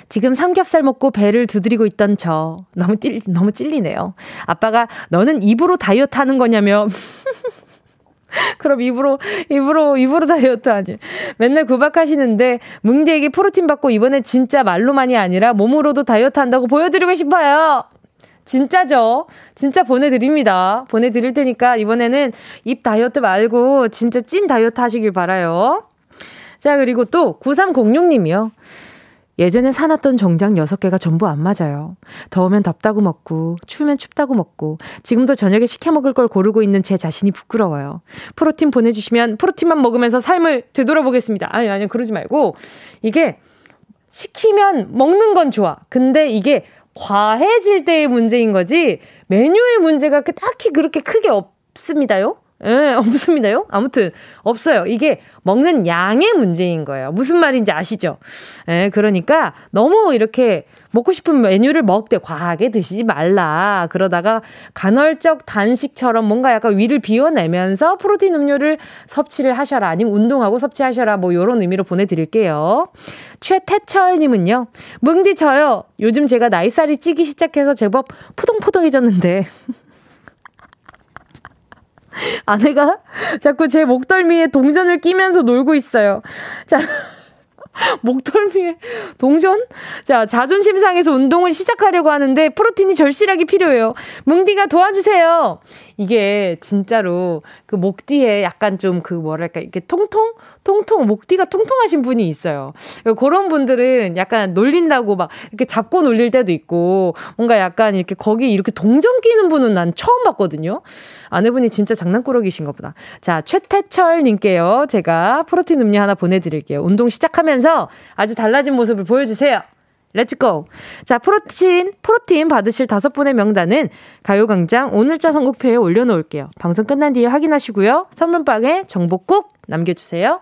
S1: 지금 삼겹살 먹고 배를 두드리고 있던 저. 너무 찔, 너무 찔리네요. 아빠가 너는 입으로 다이어트 하는 거냐며. 그럼 입으로, 입으로, 입으로 다이어트 하지. 맨날 구박하시는데, 뭉디에게 프로틴 받고 이번에 진짜 말로만이 아니라 몸으로도 다이어트 한다고 보여드리고 싶어요. 진짜죠? 진짜 보내드립니다. 보내드릴 테니까 이번에는 입 다이어트 말고 진짜 찐 다이어트 하시길 바라요. 자, 그리고 또 9306님이요. 예전에 사놨던 정장 6개가 전부 안 맞아요. 더우면 덥다고 먹고, 추우면 춥다고 먹고, 지금도 저녁에 시켜 먹을 걸 고르고 있는 제 자신이 부끄러워요. 프로틴 보내주시면 프로틴만 먹으면서 삶을 되돌아보겠습니다. 아니, 아니, 그러지 말고, 이게 시키면 먹는 건 좋아. 근데 이게 과해질 때의 문제인 거지, 메뉴의 문제가 그 딱히 그렇게 크게 없습니다요? 예, 없습니다요? 아무튼, 없어요. 이게 먹는 양의 문제인 거예요. 무슨 말인지 아시죠? 예, 그러니까 너무 이렇게 먹고 싶은 메뉴를 먹되 과하게 드시지 말라. 그러다가 간헐적 단식처럼 뭔가 약간 위를 비워내면서 프로틴 음료를 섭취를 하셔라. 아니면 운동하고 섭취하셔라. 뭐 요런 의미로 보내드릴게요. 최태철님은요. 뭉디 저요. 요즘 제가 나이살이 찌기 시작해서 제법 포동포동해졌는데. 아내가 자꾸 제 목덜미에 동전을 끼면서 놀고 있어요. 자. 목덜미에 동전? 자, 자존심 상해서 운동을 시작하려고 하는데 프로틴이 절실하게 필요해요. 뭉디가 도와주세요. 이게 진짜로 그 목 뒤에 약간 좀 그 뭐랄까 이렇게 통통 통통 목 뒤가 통통하신 분이 있어요. 그런 분들은 약간 놀린다고 막 이렇게 잡고 놀릴 때도 있고 뭔가 약간 이렇게 거기 이렇게 동전 끼는 분은 난 처음 봤거든요. 아내분이 진짜 장난꾸러기신가 보다. 자, 최태철 님께요. 제가 프로틴 음료 하나 보내 드릴게요. 운동 시작하면서 아주 달라진 모습을 보여 주세요. Let's go! 자, 프로틴, 프로틴 받으실 다섯 분의 명단은 가요광장 오늘자 선곡표에 올려놓을게요. 방송 끝난 뒤에 확인하시고요. 선물방에 정보 꼭 남겨주세요.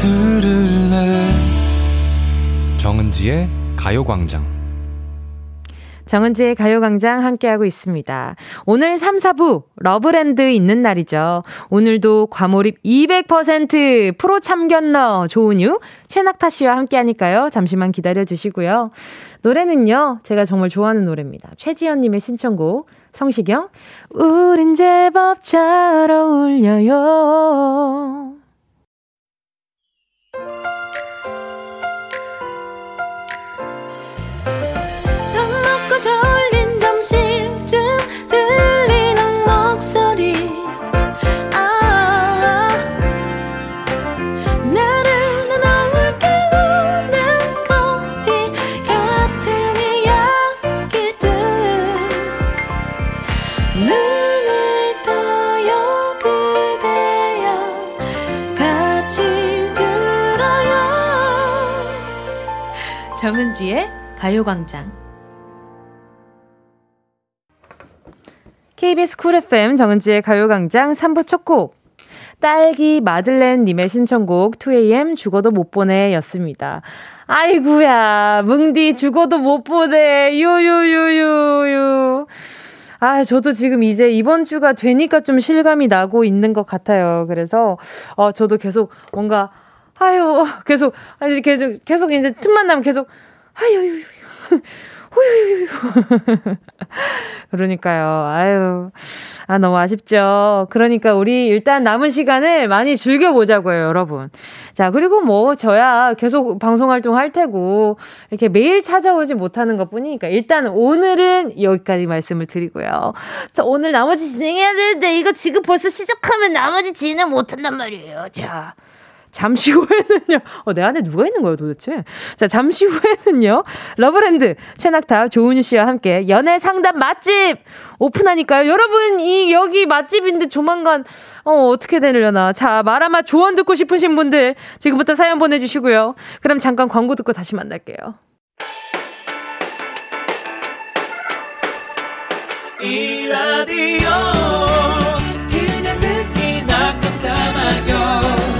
S3: 들을래
S4: 정은지의 가요광장
S1: 정은지의 가요광장 함께하고 있습니다. 오늘 3, 4부 러브랜드 있는 날이죠. 오늘도 과몰입 200% 프로 참견러 조은유, 최낙타 씨와 함께하니까요. 잠시만 기다려주시고요. 노래는요. 제가 정말 좋아하는 노래입니다. 최지연님의 신청곡 성시경 우린 제법 잘 어울려요. 가요광장. KBS 쿨 FM 정은지의 가요광장 3부 첫 곡. 딸기 마들렌님의 신청곡 2AM 죽어도 못 보내 였습니다. 아이구야, 뭉디 죽어도 못 보내. 유유유유유. 아, 저도 지금 이제 이번 주가 되니까 좀 실감이 나고 있는 것 같아요. 그래서, 어, 저도 계속 뭔가, 아유, 계속, 아니, 계속, 계속 이제 틈만 나면 계속, 아유, 후유유유. 그러니까요. 아유. 아, 너무 아쉽죠. 그러니까 우리 일단 남은 시간을 많이 즐겨보자고요, 여러분. 자, 그리고 뭐, 저야 계속 방송 활동 할 테고, 이렇게 매일 찾아오지 못하는 것 뿐이니까, 일단 오늘은 여기까지 말씀을 드리고요. 자, 오늘 나머지 진행해야 되는데, 이거 지금 벌써 시작하면 나머지 진행 못한단 말이에요. 자. 잠시 후에는요. 어, 내 안에 누가 있는 거예요, 도대체? 자, 잠시 후에는요. 러브랜드 최낙타 조은유 씨와 함께 연애 상담 맛집 오픈하니까요. 여러분, 이 여기 맛집인데 조만간 어, 어떻게 되려나. 자, 마라마 조언 듣고 싶으신 분들 지금부터 사연 보내 주시고요. 그럼 잠깐 광고 듣고 다시 만날게요. 이 라디오 그냥 듣기나 깜짝마요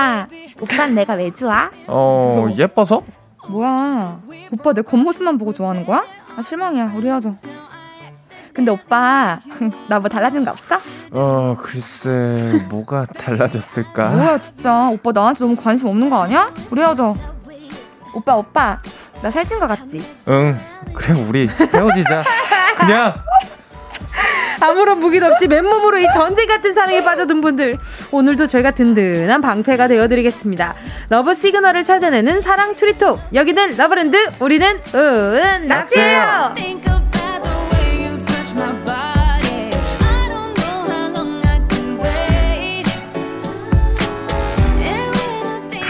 S5: 오빠, 오빠는 내가 왜 좋아?
S6: 어, 예뻐서?
S5: 뭐야? 오빠 내 겉모습만 보고 좋아하는 거야? 아 실망이야. 우리 헤어져. 근데 오빠 나 뭐 달라진 거 없어?
S6: 어 글쎄 뭐가 달라졌을까?
S5: 뭐야 진짜 오빠 나한테 너무 관심 없는 거 아니야? 우리 헤어져. 오빠 오빠 나 살찐 거 같지?
S6: 응 그래 우리 헤어지자. 그냥
S1: 아무런 무기도 없이 맨몸으로 이 전쟁 같은 사랑에 빠져든 분들 오늘도 저희가 든든한 방패가 되어드리겠습니다. 러브 시그널을 찾아내는 사랑 추리톡 여기는 러브랜드 우리는 은 낙지예요.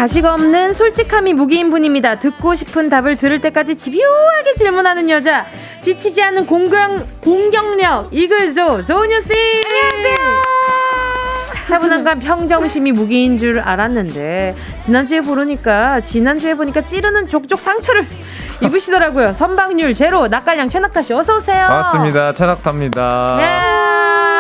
S1: 가식 없는 솔직함이 무기인 분입니다. 듣고 싶은 답을 들을 때까지 집요하게 질문하는 여자. 지치지 않는 공경, 공격력 이글조 조은유씨.
S5: 안녕하세요.
S1: 차분함과 평정심이 무기인 줄 알았는데 지난주에 부르니까 지난주에 보니까 찌르는 족족 상처를 입으시더라고요. 선방률 제로. 낙갈량 최낙타씨 어서오세요.
S6: 반갑습니다. 최낙타입니다.
S1: 네.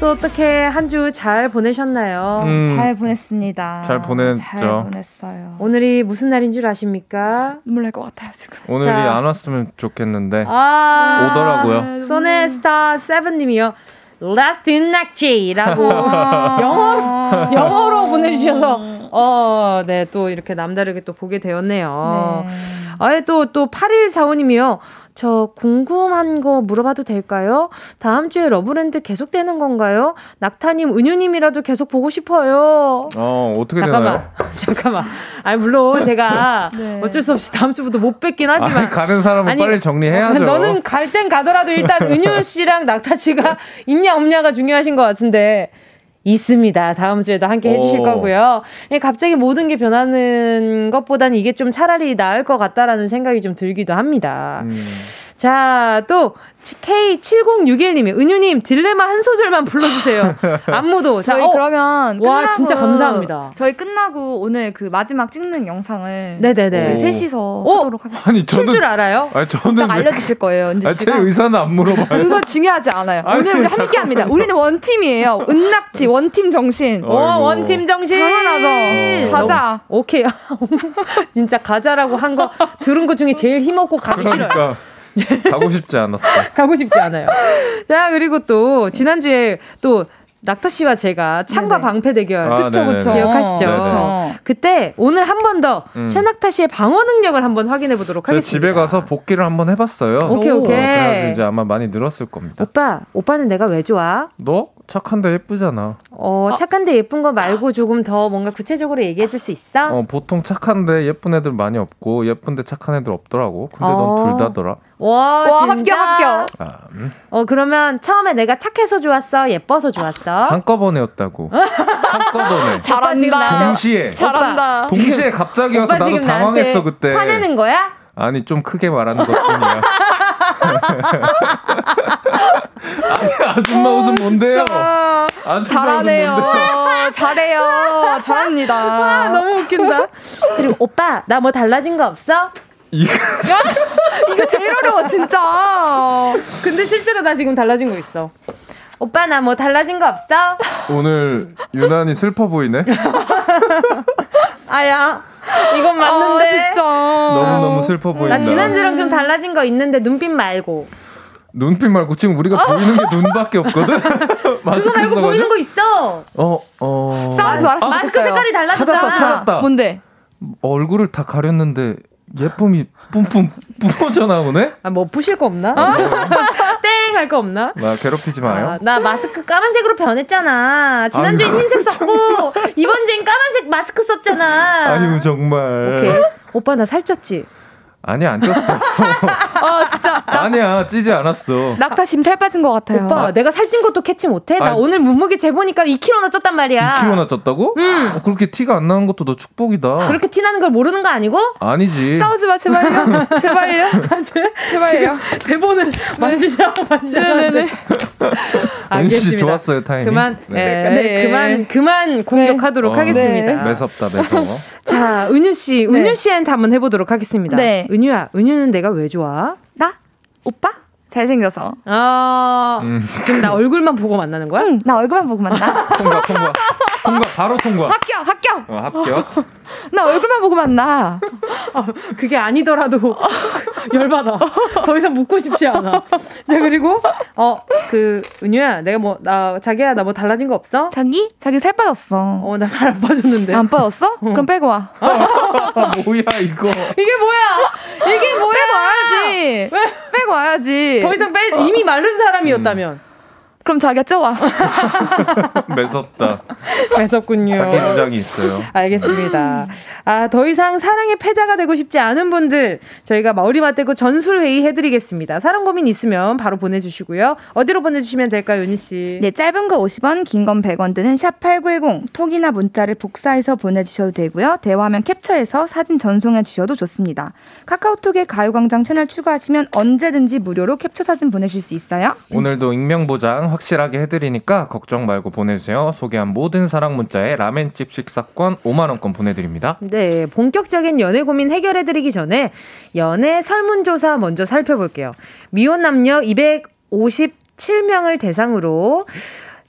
S1: 또 어떻게 한 주 잘 보내셨나요?
S5: 음, 잘 보냈습니다.
S6: 잘 보냈죠.
S5: 잘 보냈어요.
S1: 오늘이 무슨 날인 줄 아십니까?
S5: 눈물 날 것 같아요 지금.
S6: 오늘이 자. 안 왔으면 좋겠는데
S1: 아~
S6: 오더라고요.
S1: 소네 스타 세븐님이요. Last in 낙지라고 영어 영어로 보내주셔서 어네또 이렇게 남다르게 또 보게 되었네요. 네. 아예 또또 8145님이요. 저 궁금한 거 물어봐도 될까요? 다음 주에 러브랜드 계속되는 건가요? 낙타님, 은유님이라도 계속 보고 싶어요.
S6: 어, 어떻게
S1: 잠깐만,
S6: 되나요?
S1: 잠깐만. 아니, 물론 제가 네. 어쩔 수 없이 다음 주부터 못 뵙긴 하지만.
S6: 아니, 가는 사람은 아니, 빨리 정리해야죠.
S1: 너는 갈 땐 가더라도 일단 은유 씨랑 낙타 씨가 있냐 없냐가 중요하신 것 같은데. 있습니다. 다음 주에도 함께 해주실 오. 거고요. 갑자기 모든 게 변하는 것보다는 이게 좀 차라리 나을 것 같다라는 생각이 좀 들기도 합니다. 음. 자, 또 K7061님이 은유님 딜레마 한 소절만 불러주세요. 안무도.
S5: 자, 저희 어. 그러면
S1: 와 진짜 감사합니다.
S5: 저희 끝나고 오늘 그 마지막 찍는 영상을
S1: 네네네.
S5: 저희 셋이서 어? 하도록 하겠습니다.
S6: 아니 저는
S1: 줄 알아요?
S6: 아니 저는
S5: 알려주실 거예요. 은지
S6: 씨가. 제 의사는 안 물어봐요.
S5: 그거 중요하지 않아요. 아니, 오늘 우리 함께합니다. 우리는 원 팀이에요. 은낙지 원팀 정신.
S1: 와 원팀 정신.
S5: 당연하죠. 가자.
S1: 오케이. 진짜 가자라고 한 거 들은 것 중에 제일 힘없고 가기
S6: 그러니까.
S1: 싫어요.
S6: 가고 싶지 않았어.
S1: 가고 싶지 않아요. 자, 그리고 또 지난주에 또 낙타 씨와 제가 창과 방패 대결
S5: 아, 그쵸 그쵸
S1: 기억하시죠?
S5: 네네.
S1: 그때 오늘 한 번더 음. 셰낙타 씨의 방어 능력을 한번 확인해 보도록 하겠습니다.
S6: 집에 가서 복귀를 한번 해봤어요.
S1: 오케이 오케이. 어,
S6: 그래서 이제 아마 많이 늘었을 겁니다.
S1: 오빠, 오빠는 내가 왜 좋아?
S6: 너 착한데 예쁘잖아.
S1: 어, 착한데 예쁜 거 말고 조금 더 뭔가 구체적으로 얘기해 줄 수 있어?
S6: 어, 보통 착한데 예쁜 애들 많이 없고 예쁜데 착한 애들 없더라고. 근데 어. 넌둘 다더라.
S1: 와,
S5: 와 합격 합격. 아,
S1: 음. 어 그러면 처음에 내가 착해서 좋았어, 예뻐서 좋았어?
S6: 한꺼번에였다고. 한꺼번에.
S5: 잘한다.
S6: 동시에.
S5: 잘한다.
S6: 동시에 갑자기 와서 나도 당황했어 그때.
S1: 화내는 거야?
S6: 아니 좀 크게 말하는 것뿐이야. 아니 아줌마 웃음 뭔데요?
S5: 아줌마 잘하네요. 뭔데요? 잘해요. 잘합니다.
S1: 아, 너무 웃긴다. 그리고 오빠 나 뭐 달라진 거 없어?
S6: 이거
S5: 이거 제일 어려워 진짜.
S1: 근데 실제로 나 지금 달라진 거 있어. 오빠 나 뭐 달라진 거 없어?
S6: 오늘 유난히 슬퍼 보이네.
S1: 아야 이건 맞는데
S5: 아, 진짜
S6: 너무 너무 슬퍼 보인다.
S1: 나 지난주랑 좀 달라진 거 있는데 눈빛 말고.
S6: 눈빛 말고 지금 우리가 보이는 게 눈밖에 없거든.
S1: 그거 말고 보이는 거 있어.
S6: 어 어.
S5: 싸우지 말았어. 아,
S1: 마스크 색깔이 달라졌잖아.
S6: 찾았다 찾았다.
S5: 뭔데?
S6: 얼굴을 다 가렸는데 예쁨이 뿜뿜 뿜어져 나오네?
S1: 아, 뭐 푸실 거 없나? 땡! 할거 없나?
S6: 나 괴롭히지 마요.
S1: 아, 나 마스크 까만색으로 변했잖아. 지난주엔
S6: 아이고,
S1: 흰색 썼고, 이번 주엔 까만색 마스크 썼잖아.
S6: 아유 정말.
S1: 오케이. 오빠 나 살쪘지?
S6: 아니 안 쪘어.
S5: 아 진짜
S6: 아니야 찌지 않았어.
S5: 낙타 지금 살 빠진 것 같아요.
S1: 오빠 내가 살찐 것도 캐치 못해? 나
S6: 아니.
S1: 오늘 몸무게 재보니까 2kg나 쪘단 말이야.
S6: 2kg나 쪘다고?
S1: 응.
S6: 어, 그렇게 티가 안 나는 것도 너 축복이다.
S1: 그렇게 티 나는 걸 모르는 거 아니고?
S6: 아니지.
S5: 싸우지 마 제발요. 제발요. 제발요.
S1: 대본을 만지셔 만지셔.
S5: 네네네.
S6: 씨
S1: 알겠습니다.
S6: 좋았어요 타이밍.
S1: 그만,
S6: 네.
S1: 예,
S5: 네.
S1: 그만, 그만 공격하도록
S6: 어,
S1: 하겠습니다.
S5: 네.
S6: 매섭다 매서워.
S1: 자, 은유 씨,
S5: 네.
S1: 은유 씨한테 한번 해보도록 하겠습니다.
S5: 네.
S1: 은유야, 은유는 내가 왜 좋아?
S5: 나 오빠 잘생겨서.
S1: 아,
S6: 음.
S1: 지금 나 얼굴만 보고 만나는 거야?
S5: 응, 나 얼굴만 보고 만나.
S6: 통과 통과 통과 바로 통과.
S5: 합격, 합격.
S6: 어, 합격.
S5: 나 얼굴만 보고 만나.
S1: 그게 아니더라도 열받아. 더 이상 묻고 싶지 않아. 자, 그리고, 어, 그, 은유야, 내가 뭐, 나, 자기야, 나 뭐 달라진 거 없어?
S5: 자기? 자기 살 빠졌어.
S1: 어, 나 살 안 빠졌는데.
S5: 안 빠졌어? 그럼 빼고 와.
S6: 아, 뭐야 이거.
S1: 이게 뭐야? 이게 뭐야?
S5: 빼고 와야지. 빼고 와야지.
S1: 더 이상 뺄, 이미 마른 사람이었다면.
S5: 그럼 자기가 쪄와.
S6: 매섭다.
S1: 매섭군요.
S6: 자기 주장이 있어요.
S1: 알겠습니다. 아, 더 이상 사랑의 패자가 되고 싶지 않은 분들, 저희가 마우리 맞대고 전술회의 해드리겠습니다. 사랑 고민 있으면 바로 보내주시고요. 어디로 보내주시면 될까요, 윤희씨?
S5: 네, 짧은 거 50원, 긴 건 100원 드는 샵8910 톡이나 문자를 복사해서 보내주셔도 되고요. 대화하면 캡처해서 사진 전송해 주셔도 좋습니다. 카카오톡에 가요광장 채널 추가하시면 언제든지 무료로 캡처 사진 보내실 수 있어요.
S6: 오늘도 익명 보장 확실하게 해드리니까 걱정 말고 보내주세요. 소개한 모든 사랑 문자에 라멘집 식사권 5만 원권 보내드립니다.
S1: 네, 본격적인 연애 고민 해결해드리기 전에 연애 설문조사 먼저 살펴볼게요. 미혼 남녀 257명을 대상으로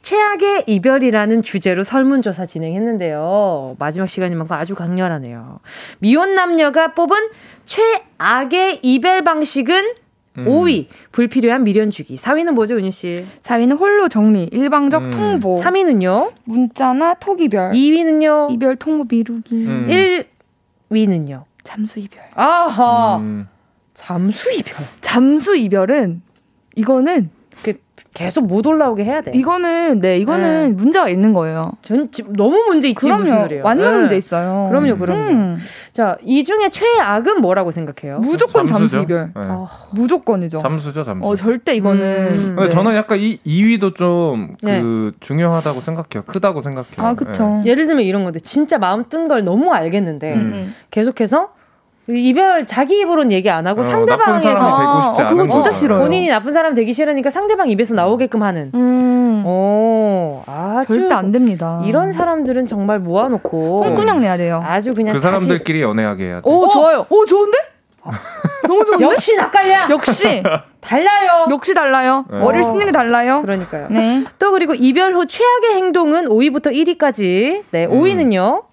S1: 최악의 이별이라는 주제로 설문조사 진행했는데요. 마지막 시간인 만큼 아주 강렬하네요. 미혼 남녀가 뽑은 최악의 이별 방식은
S6: 음.
S1: 5위 불필요한 미련 주기. 4위는 뭐죠, 은유 씨?
S5: 4위는 홀로 정리, 일방적
S6: 음.
S5: 통보,
S1: 3위는요?
S5: 문자나 톡 이별,
S1: 2위는요?
S5: 이별 통보 미루기,
S6: 음.
S1: 1위는요?
S5: 잠수 이별.
S1: 아하.
S6: 음.
S1: 잠수 이별.
S5: 잠수 이별은 이거는
S1: 그 계속 못 올라오게 해야 돼.
S5: 이거는 네 이거는 문제가 있는 거예요.
S1: 전 지금 너무 문제 있지 무슨
S5: 그럼요,
S1: 소리예요?
S5: 완전
S1: 네.
S5: 문제 있어요.
S1: 그럼요, 그럼요.
S5: 음,
S1: 자, 이 중에 최악은 뭐라고 생각해요?
S5: 무조건 잠수
S6: 잠수죠.
S5: 이별.
S6: 네.
S1: 아,
S5: 무조건이죠.
S6: 잠수죠 잠수.
S5: 어 절대 이거는.
S1: 음.
S5: 네.
S6: 저는 약간 이 2위도 좀그
S1: 네.
S6: 중요하다고 생각해요. 크다고 생각해요.
S5: 아 그쵸.
S1: 예를 들면 이런 건데 진짜 마음 뜬 걸 너무 알겠는데
S6: 음.
S5: 음.
S1: 계속해서 이별 자기 입으로는 얘기 안 하고
S6: 어,
S1: 상대방에서
S5: 어, 그거 진짜
S6: 거예요.
S5: 싫어요.
S1: 본인이 나쁜 사람 되기 싫으니까 상대방 입에서 나오게끔 하는.
S5: 음.
S1: 오, 아주
S5: 절대 안 됩니다.
S1: 이런 사람들은 정말 모아놓고
S5: 홍군형 내야 돼요.
S1: 아주 그냥
S6: 그 사람들끼리 연애하게 해야 돼.
S5: 오 좋아요. 오 좋은데? 너무 좋은데?
S1: 역시 낯갈려.
S5: 역시
S1: 달라요.
S5: 역시 달라요.
S6: 네.
S5: 머리를
S1: 어.
S5: 쓰는 게 달라요.
S1: 그러니까요.
S5: 네.
S1: 또 그리고 이별 후 최악의 행동은 5위부터 1위까지. 네, 5위는요.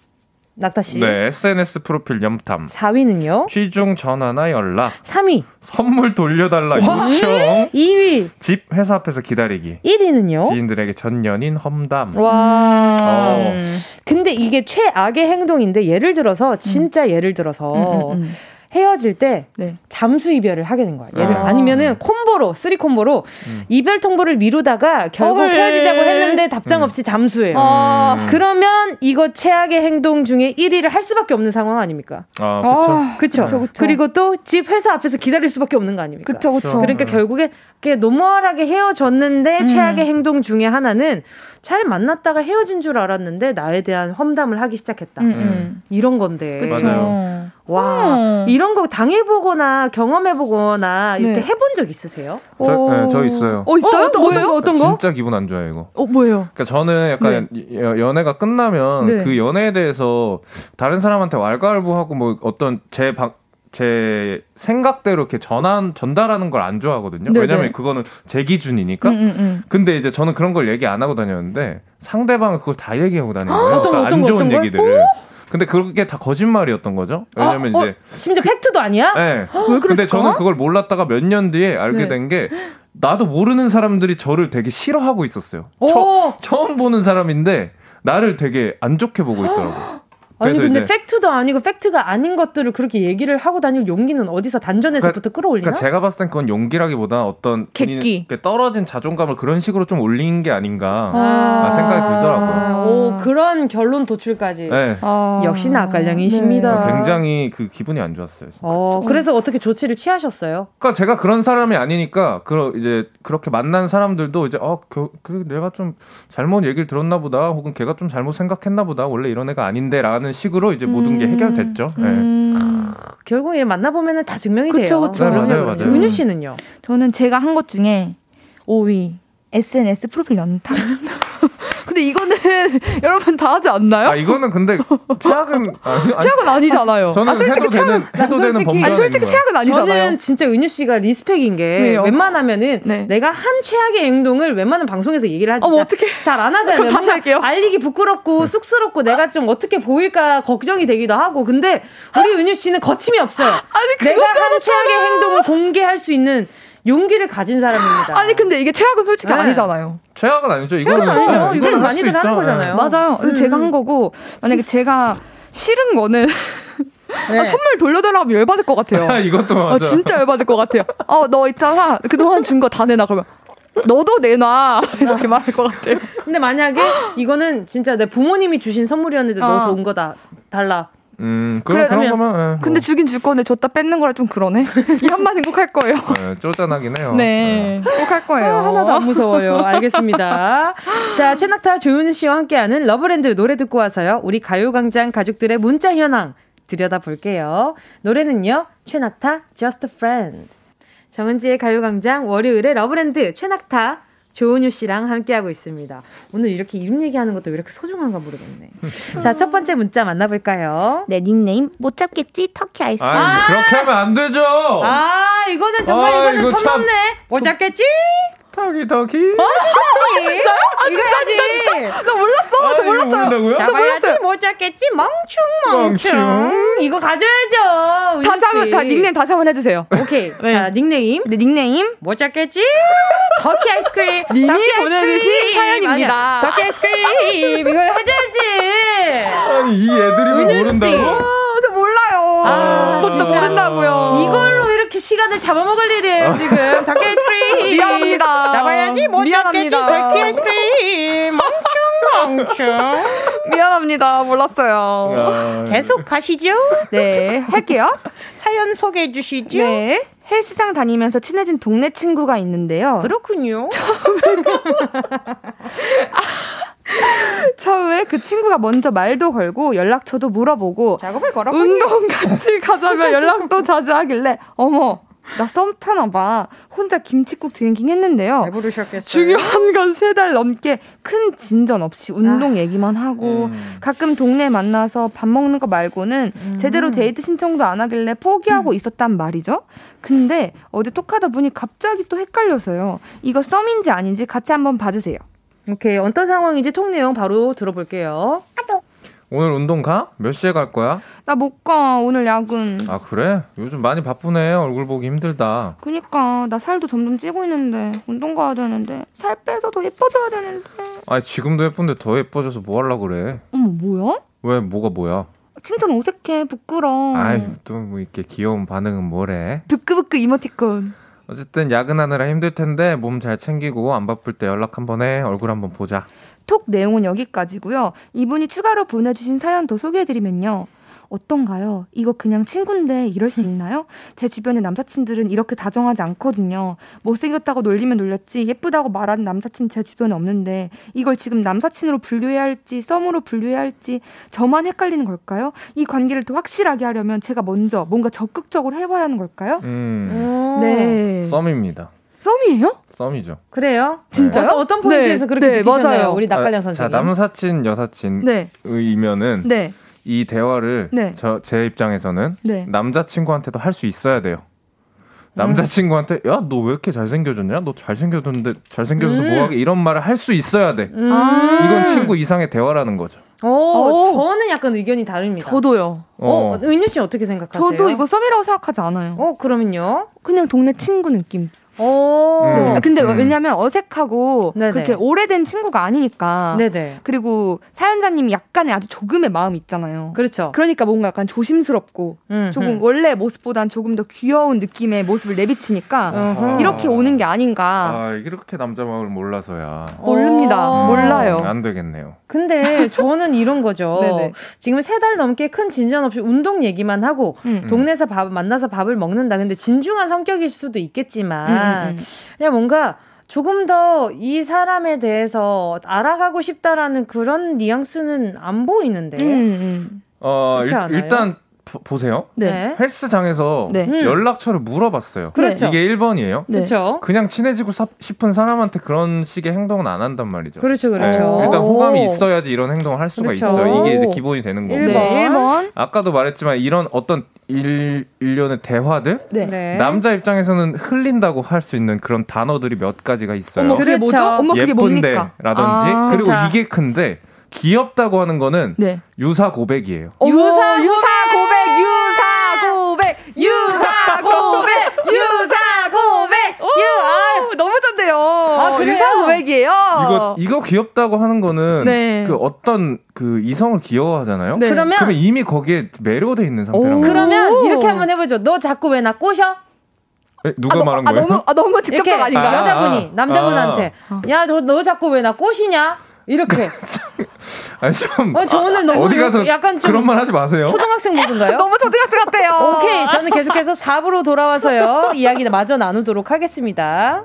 S1: 낙타 씨.
S6: 네, SNS 프로필 염탐.
S1: 4위는요.
S6: 취중 전화나 연락,
S1: 3위.
S6: 선물 돌려달라
S1: 와.
S6: 요청,
S1: 2위.
S6: 집 회사 앞에서 기다리기,
S1: 1위는요.
S6: 지인들에게 전 연인 험담.
S1: 와.
S6: 어.
S5: 음.
S1: 근데 이게 최악의 행동인데 예를 들어서 진짜 예를 들어서
S5: 음, 음, 음.
S1: 헤어질 때
S5: 네.
S1: 잠수 이별을 하게 된 거야. 예를
S5: 아.
S1: 아니면은 콤보로 three 콤보로
S6: 음.
S1: 이별 통보를 미루다가 결국
S5: 헐.
S1: 헤어지자고 했는데 답장
S6: 음.
S1: 없이 잠수해요.
S5: 아.
S6: 음.
S1: 그러면 이거 최악의 행동 중에 1위를 할 수밖에 없는 상황 아닙니까?
S6: 아, 그쵸.
S5: 아,
S1: 그쵸?
S5: 그쵸, 그쵸.
S1: 그리고 또 집 회사 앞에서 기다릴 수밖에 없는 거 아닙니까?
S5: 그쵸 그쵸.
S1: 그러니까
S6: 음.
S1: 결국에 그게 normal하게 헤어졌는데
S5: 음.
S1: 최악의 행동 중에 하나는 잘 만났다가 헤어진 줄 알았는데 나에 대한 험담을 하기 시작했다.
S5: 음, 음.
S1: 이런 건데.
S5: 그쵸.
S6: 맞아요.
S1: 와,
S5: 음.
S1: 이런 거 당해보거나 경험해보거나 이렇게
S5: 네.
S1: 해본 적 있으세요?
S6: 저,
S5: 오.
S6: 네, 저 있어요.
S5: 어 있어요?
S1: 어, 어떤,
S5: 뭐예요?
S1: 어떤 거? 어떤 거?
S6: 진짜 기분 안 좋아요, 이거.
S5: 어 뭐예요?
S6: 그러니까 저는 약간 여- 연애가 끝나면
S5: 네.
S6: 그 연애에 대해서 다른 사람한테 왈가왈부하고 뭐 어떤 제 방, 제 생각대로 이렇게 전한 전달하는 걸 안 좋아하거든요.
S5: 네,
S6: 왜냐면
S5: 네.
S6: 그거는 제 기준이니까.
S5: 음, 음, 음.
S6: 근데 이제 저는 그런 걸 얘기 안 하고 다녔는데 상대방은 그걸 다 얘기하고 다니는 거예요.
S1: 어떤 거,
S6: 그러니까
S1: 어떤
S6: 안
S1: 거,
S6: 좋은
S1: 어떤 걸?
S6: 얘기들을. 근데 그게 다 거짓말이었던 거죠. 왜냐면
S1: 어,
S6: 이제
S1: 심지어 팩트도 아니야?
S6: 네.
S5: 왜 그랬을까?
S6: 근데 저는 그걸 몰랐다가 몇 년 뒤에 알게
S5: 네.
S6: 된게 나도 모르는 사람들이 저를 되게 싫어하고 있었어요. 처, 처음 보는 사람인데 나를 되게 안 좋게 보고 있더라고요.
S1: 아니 근데 팩트도 아니고 팩트가 아닌 것들을 그렇게 얘기를 하고 다닐 용기는 어디서 단전에서부터 그러니까, 끌어올리나?
S6: 그러니까 제가 봤을 땐 그건 용기라기보다 어떤 객기 떨어진 자존감을 그런 식으로 좀 올린 게 아닌가 아~ 생각이 들더라고요. 아~
S1: 오 그런 결론 도출까지. 네. 아~ 역시나 악갈량이십니다.
S6: 네. 굉장히 그 기분이 안 좋았어요.
S1: 어, 그래서 어떻게 조치를 취하셨어요?
S6: 그러니까 제가 그런 사람이 아니니까 그 이제 그렇게 만난 사람들도 이제 어 그, 그 내가 좀 잘못 얘기를 들었나 보다 혹은 걔가 좀 잘못 생각했나 보다 원래 이런 애가 아닌데라는 하는 식으로 이제 모든 음. 게 해결됐죠. 네. 음.
S1: 결국 에 만나보면 다 증명이
S5: 그쵸,
S1: 돼요.
S5: 그쵸. 네,
S6: 맞아요, 맞아요.
S1: 은유 씨는요?
S5: 저는 제가 한 것 중에 5위 SNS 프로필 연탄. 근데 이거는 여러분 다 하지 않나요?
S6: 아 이거는 근데 최악은 아니,
S5: 최악은 아니잖아요.
S6: 저는 아, 솔직히 해도 되는 해도 되는 범죄
S5: 아니 솔직히 최악은 아니잖아요.
S1: 저는 진짜 은유 씨가 respect인 게 왜요? 웬만하면은 네. 내가 한 최악의 행동을 웬만한 방송에서 얘기를 하지
S5: 어머, 어떻게
S1: 잘 안 하잖아요.
S5: 다시 할게요.
S1: 알리기 부끄럽고 네. 쑥스럽고 내가 좀 어떻게 보일까 걱정이 되기도 하고 근데 우리 은유 씨는 거침이 없어요. 아니, 내가 한 최악의 행동을 공개할 수 있는 용기를 가진 사람입니다.
S5: 아니 근데 이게 최악은 솔직히 네. 아니잖아요.
S6: 최악은 아니죠. 이거는
S1: 아니죠. 네. 이거는 많이들 하는 거잖아요.
S5: 맞아요. 음. 제가 한 거고 만약에 제가 싫은 거는 네. 아, 선물 돌려달라고 하면 열받을 것 같아요.
S6: 아, 이것도 맞아.
S5: 아, 진짜 열받을 것 같아요. 어, 너 있잖아. 그동안 준 거 다 내놔. 그러면 너도 내놔. 이렇게 말할 것 같아요.
S1: 근데 만약에 이거는 진짜 내 부모님이 주신 선물이었는데 어. 너 좋은 거다. 달라.
S6: 음, 그래, 그런 거면. 네,
S5: 뭐. 근데 주긴 줄 건데 줬다 뺏는 거라 좀 그러네. 이 한마디 꼭할 거예요.
S6: 네, 쪼잔하긴 해요.
S5: 네, 네. 꼭할 거예요.
S1: 아, 하나도 안 무서워요. 알겠습니다. 자, 최낙타 조윤 씨와 함께하는 러브랜드 노래 듣고 와서요. 우리 가요광장 가족들의 문자 현황 들여다 볼게요. 노래는요, 최낙타 Just a Friend. 정은지의 가요광장 월요일에 러브랜드 최낙타 조은유 씨랑 함께하고 있습니다. 오늘 이렇게 이름 얘기하는 것도 왜 이렇게 소중한가 모르겠네. 자, 첫 번째 문자 만나볼까요?
S5: 네, 닉네임 못 잡겠지 터키 아이스크림.
S6: 아, 그렇게 하면 안 되죠.
S1: 아, 이거는 정말 아, 이거는 이거 선 넘네. 못 잡겠지?
S6: 터키 터키.
S5: 어? 진짜요? 아, 진짜, 진짜, 진짜. 나 몰랐어. 아, 저 몰랐어요.
S1: 저 몰랐어요. 못 잡겠지? 멍충, 멍충. 멍충. 이거 가져야죠.
S5: 다시 한 번, 다 닉네임 다시 한 번 해주세요.
S1: 오케이. 네. 자, 닉네임.
S5: 네, 닉네임.
S1: 못 잡겠지? 터키 아이스크림.
S5: 님이 보내주신 사연입니다.
S1: 터키 아이스크림. 이거 해줘야지.
S6: 아니, 이 애들이 모른다고?
S5: 저 몰라요. 아, 저 진짜 모른다고요.
S1: 이걸로 이렇게 시간을 잡아먹을 일이에요, 아. 지금. 터키 아이스크림.
S5: 미안합니다.
S1: 잡아야지. 못 미안합니다. 잡겠지. 터키 아이스크림. 멍충, 멍충.
S5: 미안합니다. 몰랐어요.
S1: 아. 계속 가시죠.
S5: 네, 할게요.
S1: 사연 소개해 주시죠.
S5: 네. 헬스장 다니면서 친해진 동네 친구가 있는데요.
S1: 그렇군요.
S5: 처음에 그 친구가 먼저 말도 걸고 연락처도 물어보고
S1: 작업을 걸어
S5: 운동 같이 가자며 연락도 자주 하길래 어머 나 썸 타나 봐. 혼자 김치국 drinking 했는데요.
S1: 배부르셨겠어요.
S5: 중요한 건 세 달 넘게 큰 진전 없이 운동 아. 얘기만 하고 음. 가끔 동네 만나서 밥 먹는 거 말고는 음. 제대로 데이트 신청도 안 하길래 포기하고 음. 있었단 말이죠. 근데 어제 톡하다 보니 갑자기 또 헷갈려서요. 이거 썸인지 아닌지 같이 한번 봐주세요.
S1: 오케이. 어떤 상황인지 통 내용 바로 들어볼게요.
S6: 오늘 운동 가? 몇 시에 갈 거야?
S5: 나 못 가. 오늘 야근.
S6: 아, 그래? 요즘 많이 바쁘네. 얼굴 보기 힘들다.
S5: 그니까. 나 살도 점점 찌고 있는데. 운동 가야 되는데. 살 빼서 더 예뻐져야 되는데.
S6: 아 지금도 예쁜데 더 예뻐져서 뭐 하려고 그래?
S5: 어머, 뭐야?
S6: 왜, 뭐가 뭐야?
S5: 칭찬 어색해. 부끄러워.
S6: 아이, 또 뭐 이렇게 귀여운 반응은 뭐래?
S5: 부끄부끄 이모티콘.
S6: 어쨌든 야근하느라 힘들 텐데 몸 잘 챙기고 안 바쁠 때 연락 한번 해. 얼굴 한번 보자.
S5: 톡 내용은 여기까지고요. 이분이 추가로 보내주신 사연 더 소개해드리면요. 어떤가요? 이거 그냥 친구인데 이럴 수 있나요? 제 주변의 남사친들은 이렇게 다정하지 않거든요. 못생겼다고 놀리면 놀렸지 예쁘다고 말하는 남사친 제 주변에 없는데 이걸 지금 남사친으로 분류해야 할지 썸으로 분류해야 할지 저만 헷갈리는 걸까요? 이 관계를 더 확실하게 하려면 제가 먼저 뭔가 적극적으로 해봐야 하는 걸까요?
S6: 음, 네. 썸입니다.
S5: 썸이에요?
S6: 썸이죠.
S1: 그래요?
S5: 진짜요?
S1: 어떤, 어떤 포인트에서 네. 그렇게 네, 느끼셨나요? 맞아요. 우리 낙관영 선생님.
S6: 자, 남사친, 여사친이면은 네. 이 대화를 네. 저, 제 입장에서는 네. 남자친구한테도 할 수 있어야 돼요. 남자친구한테 야 너 왜 이렇게 잘생겨졌냐? 너 잘생겨졌는데 잘생겨져서 음. 뭐하게 이런 말을 할 수 있어야 돼. 음. 이건 친구 이상의 대화라는 거죠.
S1: 오, 오, 저는 약간 의견이 다릅니다.
S5: 저도요.
S1: 어, 어 은유 씨 어떻게 생각하세요?
S5: 저도 이거 썸이라고 생각하지 않아요.
S1: 어, 그러면요?
S5: 그냥 동네 친구 느낌.
S1: 오.
S5: 네. 아, 근데 음. 왜냐면 어색하고 네네. 그렇게 오래된 친구가 아니니까. 네네. 그리고 사연자님이 약간의 아주 조금의 마음이 있잖아요.
S1: 그렇죠.
S5: 그러니까 뭔가 약간 조심스럽고 음, 조금 음. 원래 모습보단 조금 더 귀여운 느낌의 모습을 내비치니까 아. 이렇게 오는 게 아닌가.
S6: 아, 이렇게 남자 마음을 몰라서야.
S5: 모릅니다. 어. 몰라요.
S6: 안 되겠네요.
S1: 근데 저는 이런 거죠. 지금 세 달 넘게 큰 진전 없이 운동 얘기만 하고 음. 동네에서 밥 만나서 밥을 먹는다. 근데 진중한 성격일 수도 있겠지만 음, 음, 음. 그냥 뭔가 조금 더 이 사람에 대해서 알아가고 싶다라는 그런 뉘앙스는 안 보이는데. 음,
S6: 어, 일, 일단 보세요. 네. 헬스장에서 네. 음. 연락처를 물어봤어요.
S1: 그렇죠.
S6: 이게 1번이에요.
S1: 네. 그렇죠.
S6: 그냥 친해지고 사, 싶은 사람한테 그런 식의 행동은 안 한단 말이죠.
S1: 그렇죠, 그렇죠.
S6: 네. 일단 호감이 있어야지 이런 행동을 할 수가 그렇죠. 있어요. 이게 이제 기본이 되는 거고.
S1: 1번. 네, 1번.
S6: 아까도 말했지만 이런 어떤 일, 일련의 대화들 네. 네. 남자 입장에서는 흘린다고 할 수 있는 그런 단어들이 몇 가지가 있어요.
S5: 어머 그게 뭐죠? 어머 그게 뭡니까?
S6: 라든지 아, 그리고 다. 이게 큰데 귀엽다고 하는 거는 네. 유사 고백이에요.
S1: 유사 유사 고백 유사 고백 유사 고백 유사 고백 유 아,
S5: 너무 좋네요. 아, 유사 고백이에요.
S6: 이거 이거 귀엽다고 하는 거는 네. 그 어떤 그 이성을 귀여워하잖아요. 네.
S1: 그러면
S6: 그러면 이미 거기에 매료돼 있는
S1: 거예요. 그러면 이렇게 한번 해보죠. 너 자꾸 왜 나 꼬셔?
S6: 누가 아, 말한
S5: 아,
S6: 거예요?
S5: 너무 아, 너무 직접적 아닌가요?
S1: 아, 여자분이 남자분한테 아. 야너 너 자꾸 왜 나 꼬시냐? 이렇게.
S6: 아니 좀.
S1: 어, 저 오늘 너무
S6: 어디 가서 약간 좀 그런 말 하지 마세요.
S1: 초등학생 모드인가요?
S5: 너무 초등학생 같아요.
S1: 오케이, 저는 계속해서 4부로 돌아와서요 이야기 마저 나누도록 하겠습니다.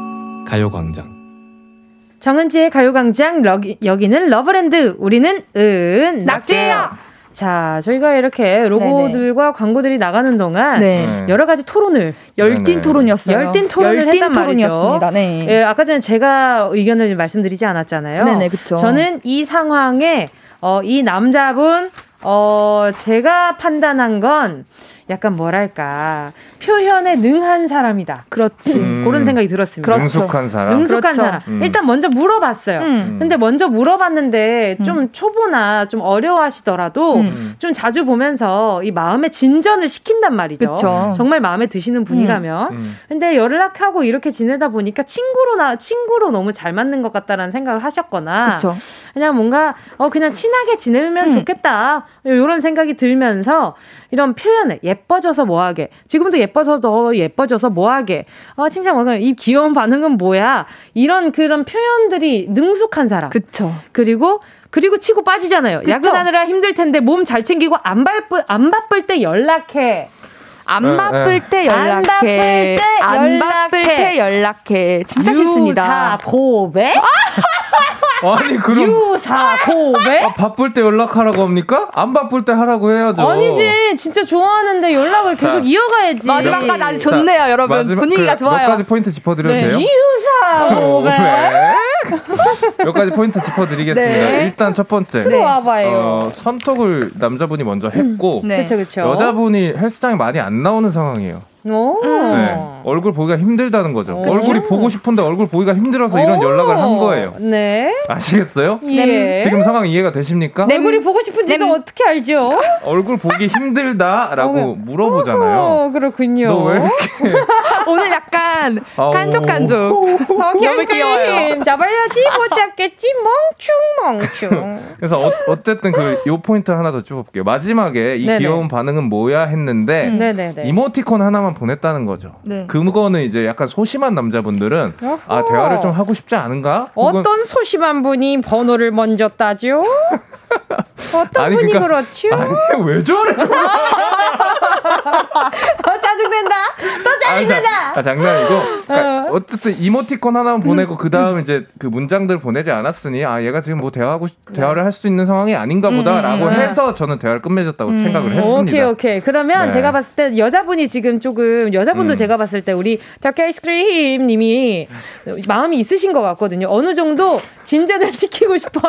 S4: 가요광장.
S1: 정은지의 가요광장 여기는 러브랜드 우리는 은 낙지예요. 자, 저희가 이렇게 로고들과 네네. 광고들이 나가는 동안 네. 여러 가지 토론을
S5: 열띤 토론이었어요.
S1: 열띤 토론을 열띤 했단 토론이었습니다. 네. 예, 아까 전에 제가 의견을 말씀드리지 않았잖아요.
S5: 네네, 그렇죠.
S1: 저는 이 상황에 어, 이 남자분 어, 제가 판단한 건 약간 뭐랄까 표현에 능한 사람이다.
S5: 그렇지. 음.
S1: 그런 생각이 들었습니다.
S6: 그렇죠. 능숙한 사람.
S1: 능숙한 그렇죠. 사람. 음. 일단 먼저 물어봤어요. 음. 근데 먼저 물어봤는데 좀 음. 초보나 좀 어려워하시더라도 음. 좀 자주 보면서 이 마음의 진전을 시킨단 말이죠. 그쵸. 정말 마음에 드시는 분이라면. 음. 근데 연락하고 이렇게 지내다 보니까 친구로 나 친구로 너무 잘 맞는 것 같다라는 생각을 하셨거나 그쵸. 그냥 뭔가 어 그냥 친하게 지내면 좋겠다. 이런 생각이 들면서 이런 표현을 예 뻐져서 뭐하게 지금도 예뻐 예뻐서 더 예뻐져서 뭐하게 아 칭찬 뭐가 이 귀여운 반응은 뭐야 이런 그런 표현들이 능숙한 사람
S5: 그쵸
S1: 그리고 그리고 치고 빠지잖아요 그쵸? 야근하느라 힘들 텐데 몸 잘 챙기고 안 바쁠 안 바쁠 때 연락해
S5: 안 네, 바쁠 네. 때 연락해. 안 바쁠 때 연락해. 진짜 싫습니다.
S1: 유사 고백?
S6: 아니 그럼
S1: 유사 고백?
S6: 아, 바쁠 때 연락하라고 합니까? 안 바쁠 때 하라고 해야죠.
S1: 아니지 진짜 좋아하는데 연락을 계속 자, 이어가야지.
S5: 마지막까지 아주 좋네요, 자, 여러분. 마지막, 분위기가 그, 좋아요.
S6: 몇 가지 포인트 짚어드려도 네. 돼요?
S1: 유사 고백.
S6: 몇 가지 포인트 짚어드리겠습니다. 네. 일단 첫 번째.
S1: 들어와봐요.
S6: 어, 선톡을 남자분이 먼저 했고,
S1: 음, 네. 그쵸, 그쵸.
S6: 여자분이 헬스장에 많이 안 나오는 상황이에요. 네, 얼굴 보기가 힘들다는 거죠. 오. 얼굴이 보고 싶은데 얼굴 보기가 힘들어서 이런 연락을 한 거예요.
S1: 네.
S6: 아시겠어요?
S1: 예.
S6: 지금 상황 이해가 되십니까?
S1: 내 얼굴이 보고 싶은지도 네. 어떻게 알죠?
S6: 얼굴 보기 힘들다라고 어, 물어보잖아요.
S1: 어, 그렇군요.
S6: 너 왜 이렇게
S5: 오늘 약간 깐족깐족.
S1: 너무 귀여워요. 잡아야지 못 잡겠지 멍충 멍충.
S6: 그래서 어, 쨌든 그 요 포인트 하나 더 찝어볼게요. 마지막에 이 네네. 귀여운 반응은 뭐야 했는데 음. 이모티콘 하나만 보냈다는 거죠. 네. 그거는 이제 약간 소심한 남자분들은 어허. 아 대화를 좀 하고 싶지 않은가?
S1: 어떤 소심한 분이 번호를 먼저 따죠? 어떤 아니, 분이 그러니까, 그렇죠?
S6: 아니 왜 저래?
S1: 어, 짜증낸다. 또 짜증낸다.
S6: 아, 장난이고. 그러니까 어. 쨌든 이모티콘 하나만 보내고 그 다음 이제 그 문장들 보내지 않았으니 아 얘가 지금 뭐 대화하고 대화를 할 수 있는 상황이 아닌가 보다라고 음, 음, 음. 해서 저는 대화를 끝맺었다고 음. 생각을 했습니다.
S1: 오케이 오케이. 그러면 네. 제가 봤을 때 여자분이 지금 조금 여자분도 음. 제가 봤을 때 우리 터키 아이스크림님이 마음이 있으신 것 같거든요. 어느 정도 진전을 시키고 싶어.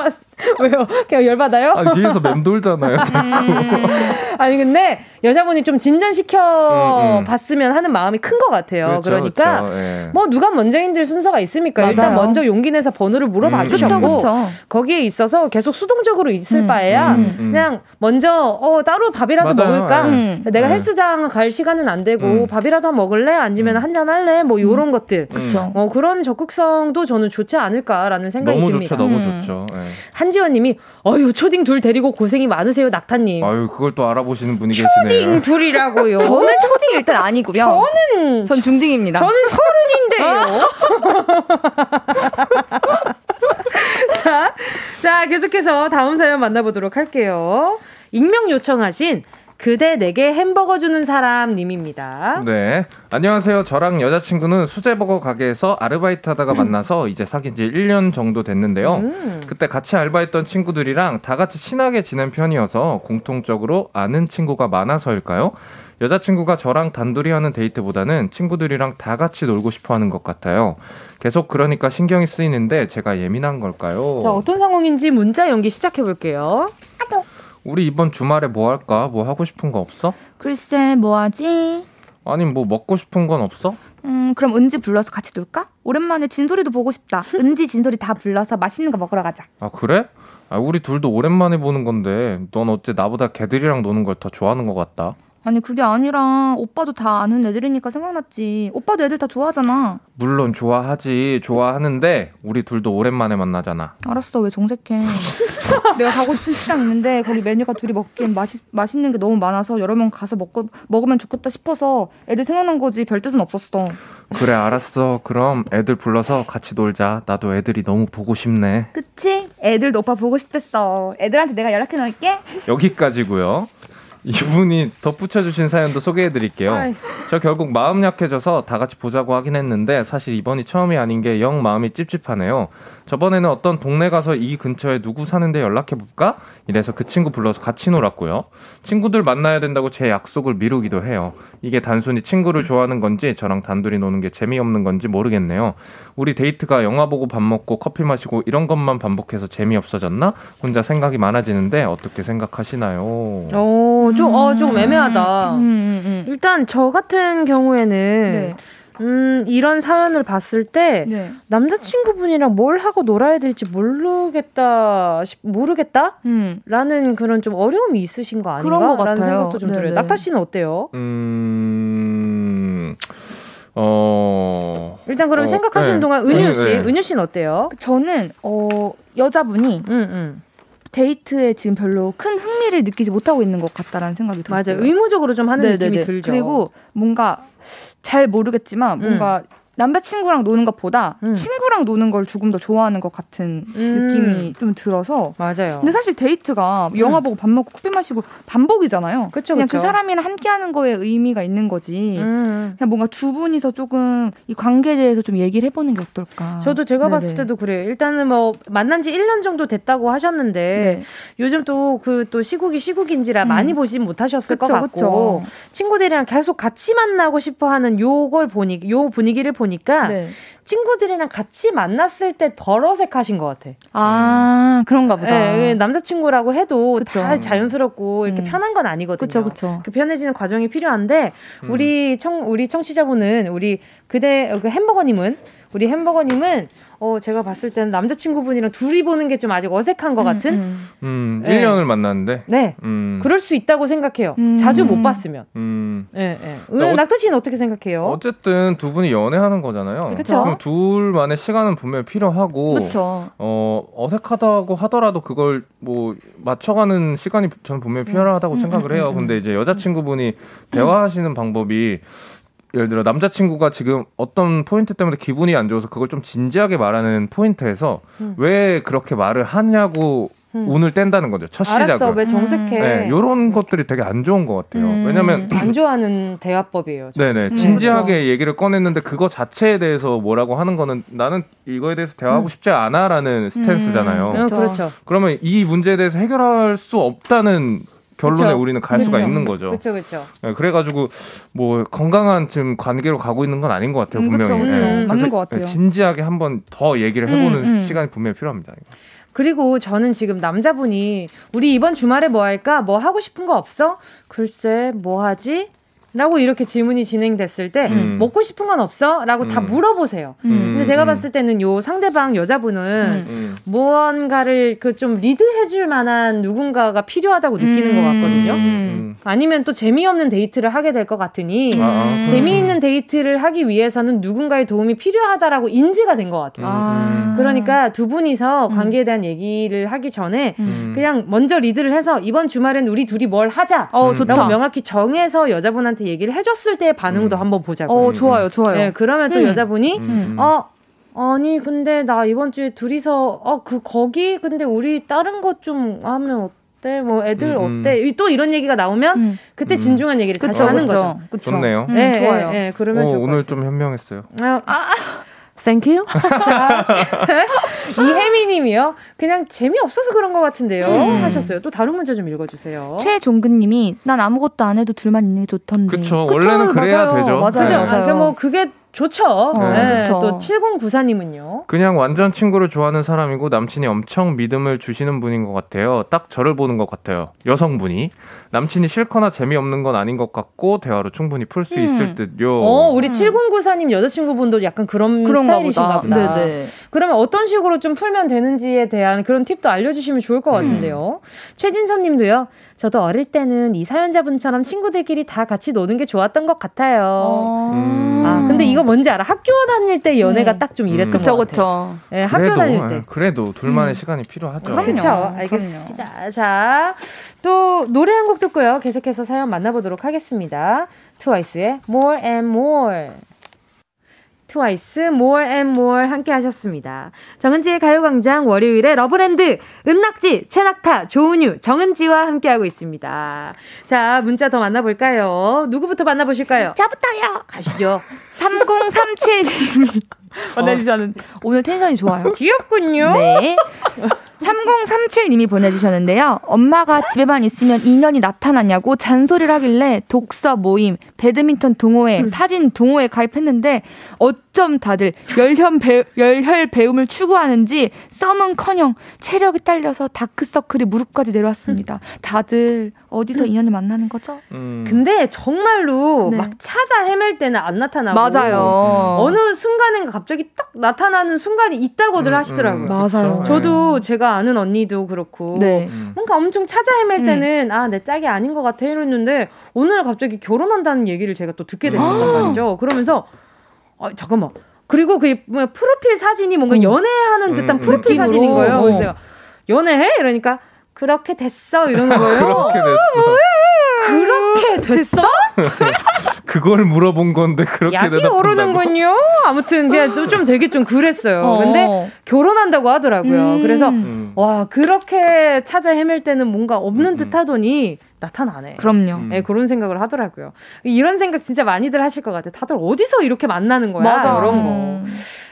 S1: 왜요? 그냥 열받아요?
S6: 아, 위에서 맴돌잖아요. 자꾸.
S1: 아니 근데 여자분이 좀 진전시켜 음, 음. 봤으면 하는 마음이 큰 것 같아요. 그렇죠, 그러니까 그렇죠. 예. 뭐 누가 먼저인들 순서가 있습니까? 맞아요. 일단 먼저 용기 내서 번호를 물어봐 음, 주셨고 그쵸, 거기에 있어서 계속 수동적으로 있을 음, 바에야 음, 음. 그냥 먼저 어 따로 밥이라도 맞아요. 먹을까? 내가 예. 헬스장 갈 시간은 안 되고 밥이라도 먹을래? 아니면 한잔 할래? 뭐 요런 것들. 어, 그런 적극성도 저는 좋지 않을까라는 생각이
S6: 너무
S1: 듭니다.
S6: 좋죠, 너무 좋죠. 예.
S1: 한지원님이 어유 초딩 둘 데리고 고생이 많으세요, 낙타님.
S6: 아유 그걸 또 알아보시는 분이
S1: 계시네요. 초딩 둘이라고요.
S5: 저는 초딩 일단 아니고요. 저는 전 중딩입니다.
S1: 저는 서른인데요. 자, 자 계속해서 다음 사연 만나보도록 할게요. 익명 요청하신 그대 내게 햄버거 주는 사람 님입니다.
S6: 네. 안녕하세요. 저랑 여자친구는 수제버거 가게에서 아르바이트 하다가 음. 만나서 이제 사귄 지 1년 정도 됐는데요. 음. 그때 같이 알바했던 친구들이랑 다 같이 친하게 지낸 편이어서 공통적으로 아는 친구가 많아서일까요? 여자친구가 저랑 단둘이 하는 데이트보다는 친구들이랑 다 같이 놀고 싶어 하는 것 같아요. 계속 그러니까 신경이 쓰이는데 제가 예민한 걸까요?
S1: 자, 어떤 상황인지 문자 연기 시작해 볼게요.
S6: 우리 이번 주말에 뭐 할까? 뭐 하고 싶은 거 없어?
S5: 글쎄, 뭐 하지?
S6: 아니, 뭐 먹고 싶은 건 없어?
S5: 음, 그럼 은지 불러서 같이 놀까? 오랜만에 진소리도 보고 싶다. 은지, 진소리 다 불러서 맛있는 거 먹으러 가자.
S6: 아, 그래? 아, 우리 둘도 오랜만에 보는 건데, 넌 어째 나보다 걔들이랑 노는 걸 더 좋아하는 것 같다.
S5: 아니 그게 아니라 오빠도 다 아는 애들이니까 생각났지. 오빠도 애들 다 좋아하잖아.
S6: 물론 좋아하지. 좋아하는데 우리 둘도 오랜만에 만나잖아.
S5: 알았어. 왜 정색해. 내가 가고 싶은 식당 있는데 거기 메뉴가 둘이 먹기엔 맛있, 맛있는 게 너무 많아서 여러 명 가서 먹고, 먹으면 좋겠다 싶어서 애들 생각난 거지 별 뜻은 없었어.
S6: 그래 알았어. 그럼 애들 불러서 같이 놀자. 나도 애들이 너무 보고 싶네.
S5: 그치? 애들도 오빠 보고 싶댔어. 애들한테 내가 연락해 놓을게.
S6: 여기까지고요. 이분이 덧붙여주신 사연도 소개해드릴게요. 아이. 저 결국 마음 약해져서 다 같이 보자고 하긴 했는데 사실 이번이 처음이 아닌 게 영 마음이 찝찝하네요. 저번에는 어떤 동네 가서 이 근처에 누구 사는데 연락해 볼까? 이래서 그 친구 불러서 같이 놀았고요. 친구들 만나야 된다고 제 약속을 미루기도 해요. 이게 단순히 친구를 좋아하는 건지 저랑 단둘이 노는 게 재미없는 건지 모르겠네요. 우리 데이트가 영화 보고 밥 먹고 커피 마시고 이런 것만 반복해서 재미없어졌나? 혼자 생각이 많아지는데 어떻게 생각하시나요?
S1: 오, 좀, 어, 좀 애매하다. 음, 음, 음. 일단 저 같은 경우에는 네. 음, 이런 사연을 봤을 때 네. 남자친구분이랑 뭘 하고 놀아야 될지 모르겠다, 모르겠다? 음. 라는 그런 좀 어려움이 있으신 거 아닌가? 그런 것 라는 생각도 좀 네네. 들어요. 낙타 씨는 어때요? 음, 어. 일단 그럼 어, 생각하시는 네. 동안 은유 씨, 네. 은유 씨는 어때요?
S5: 저는, 어, 여자분이 음, 음. 데이트에 지금 별로 큰 흥미를 느끼지 못하고 있는 것 같다라는 생각이 들었어요.
S1: 맞아요. 의무적으로 좀 하는 네네네. 느낌이 들죠.
S5: 그리고 뭔가 잘 모르겠지만 뭔가 음. 남자친구랑 노는 것보다 음. 친구랑 노는 걸 조금 더 좋아하는 것 같은 음. 느낌이 좀 들어서
S1: 맞아요.
S5: 근데 사실 데이트가 음. 영화 보고 밥 먹고 커피 마시고 반복이잖아요. 그쵸, 그냥 그 그쵸. 그 사람이랑 함께하는 거에 의미가 있는 거지. 음. 그냥 뭔가 두 분이서 조금 이 관계에 대해서 좀 얘기를 해보는 게 어떨까.
S1: 저도 제가 네네. 봤을 때도 그래요. 일단은 뭐 만난 지 1년 정도 됐다고 하셨는데 네. 요즘 또 그또 그 시국이 시국인지라 음. 많이 보진 못하셨을 그쵸, 것 같고 그쵸. 친구들이랑 계속 같이 만나고 싶어하는 요걸 보니 요 분위기를 보 니까 네. 친구들이랑 같이 만났을 때 덜 어색하신 것 같아.
S5: 아, 그런가 보다. 네,
S1: 남자친구라고 해도 그쵸. 다 자연스럽고 이렇게 음. 편한 건 아니거든요. 그쵸, 그쵸. 그 편해지는 과정이 필요한데, 음. 우리 청, 우리 청취자분은, 우리 그대, 그 햄버거님은 우리 햄버거님은 어, 제가 봤을 때는 남자친구분이랑 둘이 보는 게 좀 아직 어색한 것 음, 같은?
S6: 음, 음. 네. 1년을 만났는데?
S1: 네. 음. 그럴 수 있다고 생각해요. 음. 자주 못 봤으면. 음. 네, 네. 음, 낙타 씨는 어떻게 생각해요?
S6: 어쨌든 두 분이 연애하는 거잖아요.
S1: 그쵸.
S6: 그럼 둘만의 시간은 분명히 필요하고.
S5: 그쵸.
S6: 어, 어색하다고 하더라도 그걸 뭐 맞춰가는 시간이 저는 분명히 필요하다고 생각을 해요. 근데 이제 여자친구분이 대화하시는 방법이 예를 들어 남자친구가 지금 어떤 포인트 때문에 기분이 안 좋아서 그걸 좀 진지하게 말하는 포인트에서 음. 왜 그렇게 말을 하냐고 음. 운을 뗀다는 거죠. 첫 시작은.
S1: 알았어, 왜 정색해?
S6: 네, 이런 것들이 되게 안 좋은 것 같아요. 음. 왜냐면
S1: 안 좋아하는 대화법이에요.
S6: 저. 네네, 음. 진지하게 그렇죠. 얘기를 꺼냈는데 그거 자체에 대해서 뭐라고 하는 거는 나는 이거에 대해서 대화하고 음. 싶지 않아라는 스탠스잖아요.
S1: 음. 그렇죠.
S6: 그러면 이 문제에 대해서 해결할 수 없다는 결론에 그쵸? 우리는 갈 수가 있는 거죠.
S1: 그렇죠, 그렇죠.
S6: 네, 그래가지고 뭐 건강한 지금 관계로 가고 있는 건 아닌 것 같아요, 음, 분명히.
S5: 그쵸, 네. 맞는 것 같아요.
S6: 진지하게 한번 더 얘기를 해보는 음, 음. 시간이 분명히 필요합니다.
S1: 그리고 저는 지금 남자분이 우리 이번 주말에 뭐 할까? 뭐 하고 싶은 거 없어? 글쎄, 뭐 하지? 라고 이렇게 질문이 진행됐을 때 음. 먹고 싶은 건 없어? 라고 음. 다 물어보세요. 음. 근데 제가 봤을 때는 요 상대방 여자분은 음. 음. 무언가를 그 좀 리드해 줄 만한 누군가가 필요하다고 느끼는 것 같거든요. 음. 아니면 또 재미없는 데이트를 하게 될 것 같으니 아, 재미있는 데이트를 하기 위해서는 누군가의 도움이 필요하다라고 인지가 된 것 같아요. 아. 그러니까 두 분이서 관계에 대한 얘기를 하기 전에 그냥 먼저 리드를 해서 이번 주말엔 우리 둘이 뭘 하자. 어, 라고 명확히 정해서 여자분한테 저한테 얘기를 해줬을 때의 반응도 음. 한번 보자고요.
S5: 어, 좋아요, 좋아요.
S1: 네, 그러면 또 음. 여자분이 음. 어 아니 근데 나 이번 주에 둘이서 어 그 거기 근데 우리 다른 것 좀 하면 어때? 뭐 애들 음. 어때? 또 이런 얘기가 나오면 음. 그때 진중한 얘기를 그쵸, 다시 하는 그쵸, 거죠.
S6: 그쵸. 좋네요.
S1: 네, 음, 좋아요. 네, 그러면 어,
S6: 오늘 좀 현명했어요.
S1: 아, 아. Thank you. 자, 이혜미 님이요. 그냥 재미없어서 그런 것 같은데요. 음. 하셨어요. 또 다른 문제 좀 읽어주세요.
S5: 최종근 님이 난 아무것도 안 해도 둘만 있는 게 좋던데.
S6: 그쵸. 원래는 그래야
S5: 맞아요.
S6: 되죠.
S5: 맞아요.
S1: 네. 맞아요. 아, 뭐 그게 좋죠. 어, 네. 좋죠. 또 7094님은요.
S6: 그냥 완전 친구를 좋아하는 사람이고 남친이 엄청 믿음을 주시는 분인 것 같아요. 딱 저를 보는 것 같아요. 여성분이. 남친이 싫거나 재미없는 건 아닌 것 같고 대화로 충분히 풀수 음. 있을 듯요.
S1: 어, 우리 음. 7094님 여자친구분도 약간 그런 스타일이신가 보다. 보다. 네네. 그러면 어떤 식으로 좀 풀면 되는지에 대한 그런 팁도 알려주시면 좋을 것 음. 같은데요. 최진선 님도요. 저도 어릴 때는 이 사연자분처럼 친구들끼리 다 같이 노는 게 좋았던 것 같아요. 어. 음. 아, 근데 이거 뭔지 알아? 학교 다닐 때 연애가 음. 딱좀 이랬던 음. 그쵸, 것 같아요. 그쵸. 네, 학교 다닐 때. 아,
S6: 그래도 둘만의 음. 시간이 필요하죠.
S1: 그렇죠. 알겠습니다. 그럼요. 자, 또 노래 한 곡 듣고요. 계속해서 사연 만나보도록 하겠습니다. 트와이스의 More and More. 트와이스 More and More 함께 하셨습니다. 정은지의 가요광장 월요일에 러브랜드 은낙지 최낙타 조은유 정은지와 함께하고 있습니다. 자 문자 더 만나볼까요? 누구부터 만나보실까요?
S5: 저부터요.
S1: 가시죠.
S5: 3037님이 보내주셨는 어. 오늘 텐션이 좋아요.
S1: 귀엽군요.
S5: 네. 3037님이 보내주셨는데요. 엄마가 집에만 있으면 인연이 나타나냐고 잔소리를 하길래 독서 모임, 배드민턴 동호회, 음. 사진 동호회 가입했는데 어쩜 다들 열혈, 배, 열혈 배움을 추구하는지 썸은 커녕 체력이 딸려서 다크서클이 무릎까지 내려왔습니다. 다들 어디서 인연을 만나는 거죠?
S1: 음. 근데 정말로 네. 막 찾아 헤맬 때는 안 나타나고
S5: 맞아요.
S1: 어느 순간인가 갑자기 딱 나타나는 순간이 있다고들 음, 하시더라고요. 음,
S5: 맞아요.
S1: 저도 제가 아는 언니도 그렇고 네. 뭔가 엄청 찾아 헤맬 음. 때는 아내 짝이 아닌 것 같아 이랬는데 오늘 갑자기 결혼한다는 얘기를 제가 또 듣게 됐었단 아. 말이죠. 그러면서 아 잠깐만 그리고 그 뭐 프로필 사진이 뭔가 음. 연애하는 듯한 프로필 느낌으로. 사진인 거예요. 그래서 제가 연애해 이러니까 그렇게 됐어 이러는 거예요.
S6: 그렇게 됐어.
S1: 그렇게 됐어?
S6: 그걸 물어본 건데 그렇게
S1: 약이 오르는군요. 아무튼 그냥 좀 되게 좀 그랬어요. 어. 근데 결혼한다고 하더라고요. 음. 그래서 음. 와 그렇게 찾아 헤맬 때는 뭔가 없는 음. 듯하더니 나타나네.
S5: 그럼요.
S1: 네, 그런 생각을 하더라고요. 이런 생각 진짜 많이들 하실 것 같아요. 다들 어디서 이렇게 만나는 거야?
S5: 맞아.
S1: 이런 거.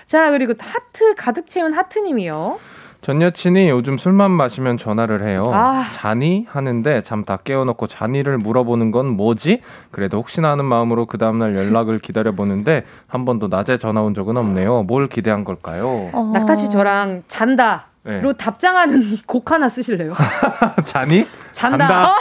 S1: 자 그리고 하트 가득 채운 하트님이요.
S6: 전 여친이 요즘 술만 마시면 전화를 해요. 아. 자니? 하는데 잠 다 깨워놓고 자니를 물어보는 건 뭐지? 그래도 혹시나 하는 마음으로 그 다음날 연락을 기다려보는데 한 번도 낮에 전화 온 적은 없네요. 뭘 기대한 걸까요?
S1: 어. 낙타 씨 저랑 잔다. 로 네. 답장하는 곡 하나 쓰실래요?
S6: 자니?
S1: 잔다. 잔다.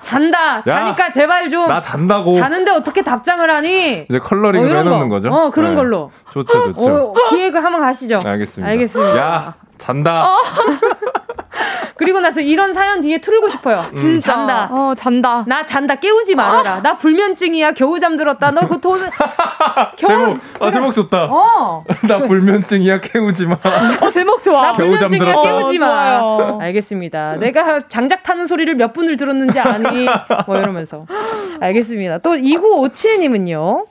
S1: 잔다. 자니까 야, 제발 좀.
S6: 나 잔다고.
S1: 자는데 어떻게 답장을 하니?
S6: 이제 컬러링을 어, 해놓는 거. 죠
S1: 어, 그런 네. 걸로.
S6: 좋죠, 좋죠.
S1: 어, 기획을 한번 가시죠.
S6: 알겠습니다.
S1: 알겠습니다.
S6: 야, 잔다. 어.
S1: 그리고 나서 이런 사연 뒤에 틀고 싶어요. 음. 진짜. 잔다.
S5: 어, 잔다.
S1: 나 잔다. 깨우지 말아라. 아. 나 불면증이야. 겨우 잠들었다. 너 그 돈.
S6: 제목, 아, 제목 좋다. 어. 나 불면증이야. 깨우지 마.
S5: 어, 제목 좋아.
S1: 나 불면증이야. 깨우지 마. 어, 알겠습니다. 내가 장작 타는 소리를 몇 분을 들었는지 아니. 뭐 이러면서. 알겠습니다. 또 2957님은요.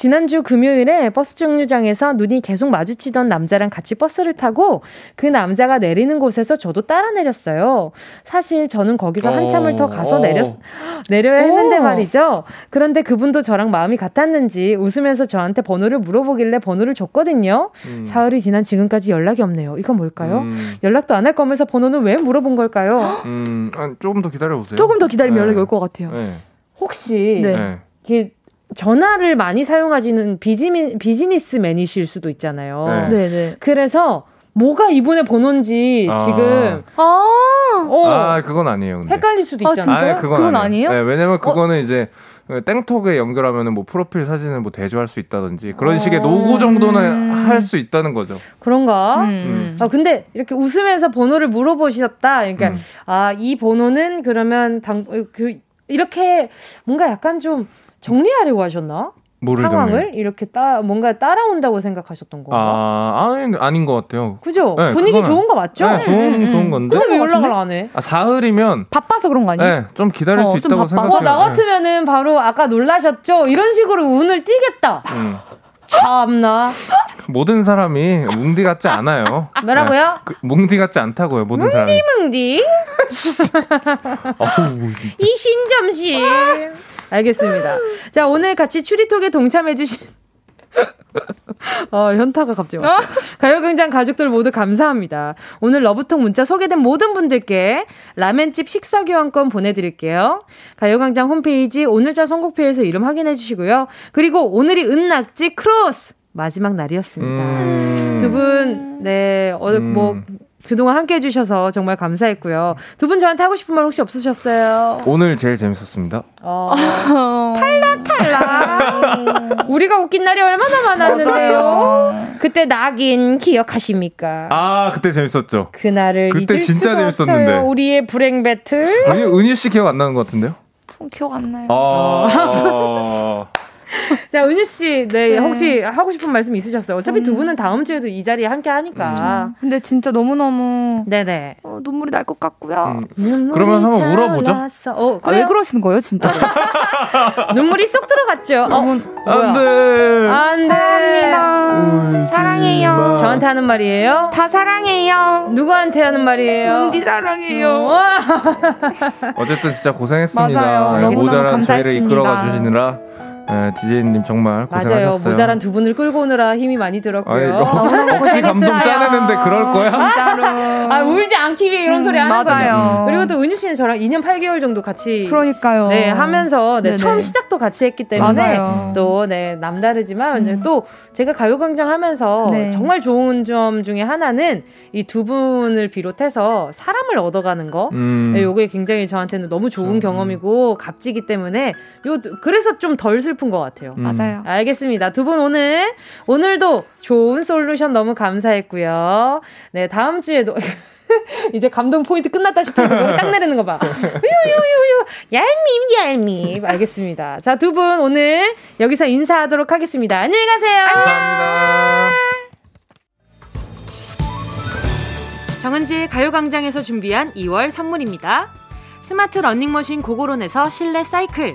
S1: 지난주 금요일에 버스 정류장에서 눈이 계속 마주치던 남자랑 같이 버스를 타고 그 남자가 내리는 곳에서 저도 따라 내렸어요. 사실 저는 거기서 한참을 더 가서 내렸, 내려야 했는데 말이죠. 그런데 그분도 저랑 마음이 같았는지 웃으면서 저한테 번호를 물어보길래 번호를 줬거든요. 음. 사흘이 지난 지금까지 연락이 없네요. 이건 뭘까요? 음. 연락도 안 할 거면서 번호는 왜 물어본 걸까요?
S6: 음, 조금 더 기다려보세요.
S5: 조금 더 기다리면 네. 연락이 올 것 같아요. 네.
S1: 혹시 네. 네. 전화를 많이 사용하시는 비즈니, 비즈니스맨이실 수도 있잖아요. 네. 네 그래서 뭐가 이분의 번호인지 아. 지금
S5: 아,
S6: 어, 아 그건 아니에요.
S1: 근데. 헷갈릴 수도
S5: 아, 있잖아요.
S1: 아,
S5: 그건, 그건 아니에요.
S6: 네, 왜냐면 그거는 어? 이제 땡톡에 연결하면은 뭐 프로필 사진을 뭐 대조할 수 있다든지 그런 어. 식의 노고 정도는 음. 할수 있다는 거죠.
S1: 그런가? 음. 음. 아 근데 이렇게 웃으면서 번호를 물어보셨다. 그러니까 음. 아이 번호는 그러면 당 그 이렇게 뭔가 약간 좀 정리하려고 하셨나? 상황을 정리. 이렇게 따 뭔가 따라온다고 생각하셨던 건가?
S6: 아, 아니, 아닌 것 같아요.
S1: 그죠? 네, 분위기 그거는, 좋은 거 맞죠?
S6: 네, 좋은 음, 음. 좋은 건데.
S1: 근데 왜 연락을 안 해?
S6: 아, 사흘이면
S5: 바빠서 그런 거 아니에요?
S6: 네, 좀 기다릴 어, 수 있다고 생각해요. 어,
S1: 나 같으면은 바로 아까 놀라셨죠? 이런 식으로 운을 띄겠다. 음. 참나.
S6: 모든 사람이 뭉디 같지 않아요.
S1: 뭐라고요? 네,
S6: 그, 뭉디 같지 않다고요. 모든 사람이.
S1: 뭉디 뭉디. 이 신점 씨. 알겠습니다. 자, 오늘 같이 추리톡에 동참해주신 어, 현타가 갑자기 왔어요. 가요광장 가족들 모두 감사합니다. 오늘 러브톡 문자 소개된 모든 분들께 라멘집 식사교환권 보내드릴게요. 가요광장 홈페이지 오늘자 선곡표에서 이름 확인해 주시고요. 그리고 오늘이 은낙지 크로스 마지막 날이었습니다. 음. 두 분, 네, 어, 뭐, 음. 그동안 함께 해주셔서 정말 감사했고요. 두 분 저한테 하고 싶은 말 혹시 없으셨어요?
S6: 오늘 제일 재밌었습니다. 어,
S1: 탈락, 탈락. 우리가 웃긴 날이 얼마나 많았는데요. 그때 낙인 기억하십니까?
S6: 아, 그때 재밌었죠.
S1: 그날을 그때 진짜 재밌었는데. 없어요. 우리의 불행 배틀.
S6: 은희 씨 기억 안 나는 것 같은데요?
S5: 전 기억 안 나요.
S6: 아.
S1: 자, 은유 씨, 네, 네, 혹시 하고 싶은 말씀 있으셨어요? 어차피 두 분은 다음 주에도 이 자리에 함께 하니까.
S5: 음. 근데 진짜 너무너무
S1: 네네.
S5: 어, 눈물이 날 것 같고요.
S6: 음. 그러면 한번 울어보죠.
S5: 어, 아, 왜 그러시는 거예요, 진짜?
S1: 눈물이 쏙 들어갔죠. 어,
S6: 안 돼.
S1: 안 돼.
S5: 사랑합니다. 사랑해요.
S1: 저한테 하는 말이에요?
S5: 다 사랑해요.
S1: 누구한테 하는 말이에요?
S5: 뭉디 사랑해요.
S6: 음. 어쨌든 진짜 고생했습니다. 맞아요. 모자란 저희를 이끌어가 주시느라. 네, 디제이님 정말 고생하셨어요.
S1: 맞아요. 모자란 두 분을 끌고 오느라 힘이 많이 들었고요.
S6: 억지 감동 짜내는데 그럴 거야?
S1: 아, 울지 않기 위해 이런 음, 소리 하는
S5: 맞아요.
S1: 거죠. 그리고 또 은유 씨는 저랑 2년 8개월 정도 같이
S5: 그러니까요.
S1: 네, 하면서 네, 처음 시작도 같이 했기 때문에 또 네, 남다르지만 음. 또 제가 가요광장 하면서 네. 정말 좋은 점 중에 하나는 이 두 분을 비롯해서 사람을 얻어가는 거. 음. 네, 요게 굉장히 저한테는 너무 좋은 그렇죠. 경험이고 값지기 때문에 요 그래서 좀 덜 슬 슬픈 것 같아요.
S5: 음. 맞아요.
S1: 알겠습니다. 두 분 오늘 오늘도 좋은 솔루션 너무 감사했고요. 네 다음 주에도. 이제 감동 포인트 끝났다 때 노래 딱 내리는 거 봐. 유유유유 얄밉 얄밉. 알겠습니다. 자 두 분 오늘 여기서 인사하도록 하겠습니다. 안녕히 가세요.
S6: 감사합니다.
S1: 정은지의 가요광장에서 준비한 2월 선물입니다. 스마트 러닝머신 고고론에서 실내 사이클.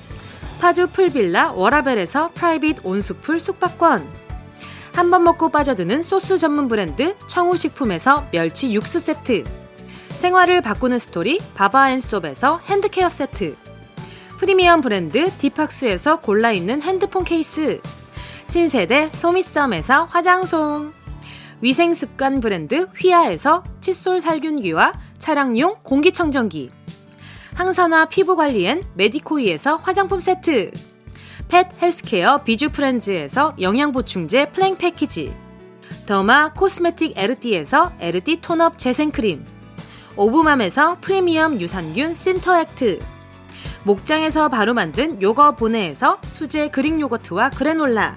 S1: 파주 풀빌라 워라벨에서 private 온수풀 숙박권. 한 번 먹고 빠져드는 소스 전문 브랜드 청우식품에서 멸치 육수 세트. 생활을 바꾸는 스토리 바바앤솝에서 hand care 세트. 프리미엄 브랜드 디팍스에서 골라입는 핸드폰 케이스. 신세대 소미썸에서 화장솜. 위생습관 브랜드 휘하에서 칫솔 살균기와 차량용 공기청정기 항산화 피부 관리엔 메디코이에서 화장품 세트 pet healthcare 비주 프렌즈에서 영양보충제 플랭 패키지 derma cosmetic 에르띠에서 에르띠 tone up 재생크림 오브맘에서 프리미엄 유산균 신터액트 목장에서 바로 만든 요거 보내에서 수제 Greek 요거트와 그래놀라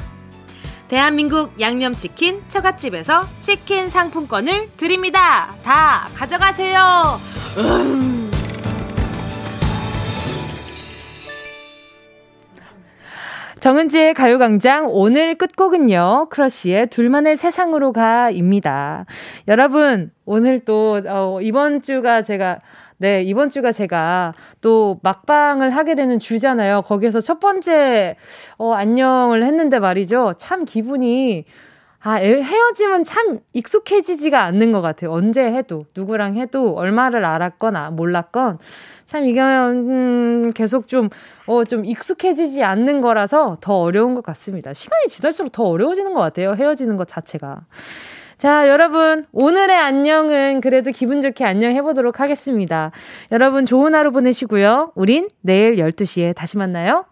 S1: 대한민국 양념치킨 처갓집에서 치킨 상품권을 드립니다. 다 가져가세요. 음. 정은지의 가요광장 오늘 끝곡은요. 크러쉬의 둘만의 세상으로 가입니다. 여러분 오늘 또 어, 이번 주가 제가 네, 이번 주가 제가 또 막방을 하게 되는 주잖아요. 거기에서 첫 번째, 어, 안녕을 했는데 말이죠. 참 기분이, 아, 헤어짐은 참 익숙해지지가 않는 것 같아요. 언제 해도, 누구랑 해도, 얼마를 알았거나 몰랐건, 참 이게, 음, 계속 좀, 어, 좀 익숙해지지 않는 거라서 더 어려운 것 같습니다. 시간이 지날수록 더 어려워지는 것 같아요. 헤어지는 것 자체가. 자, 여러분, 오늘의 안녕은 그래도 기분 좋게 안녕 해보도록 하겠습니다. 여러분, 좋은 하루 보내시고요. 우린 내일 12시에 다시 만나요.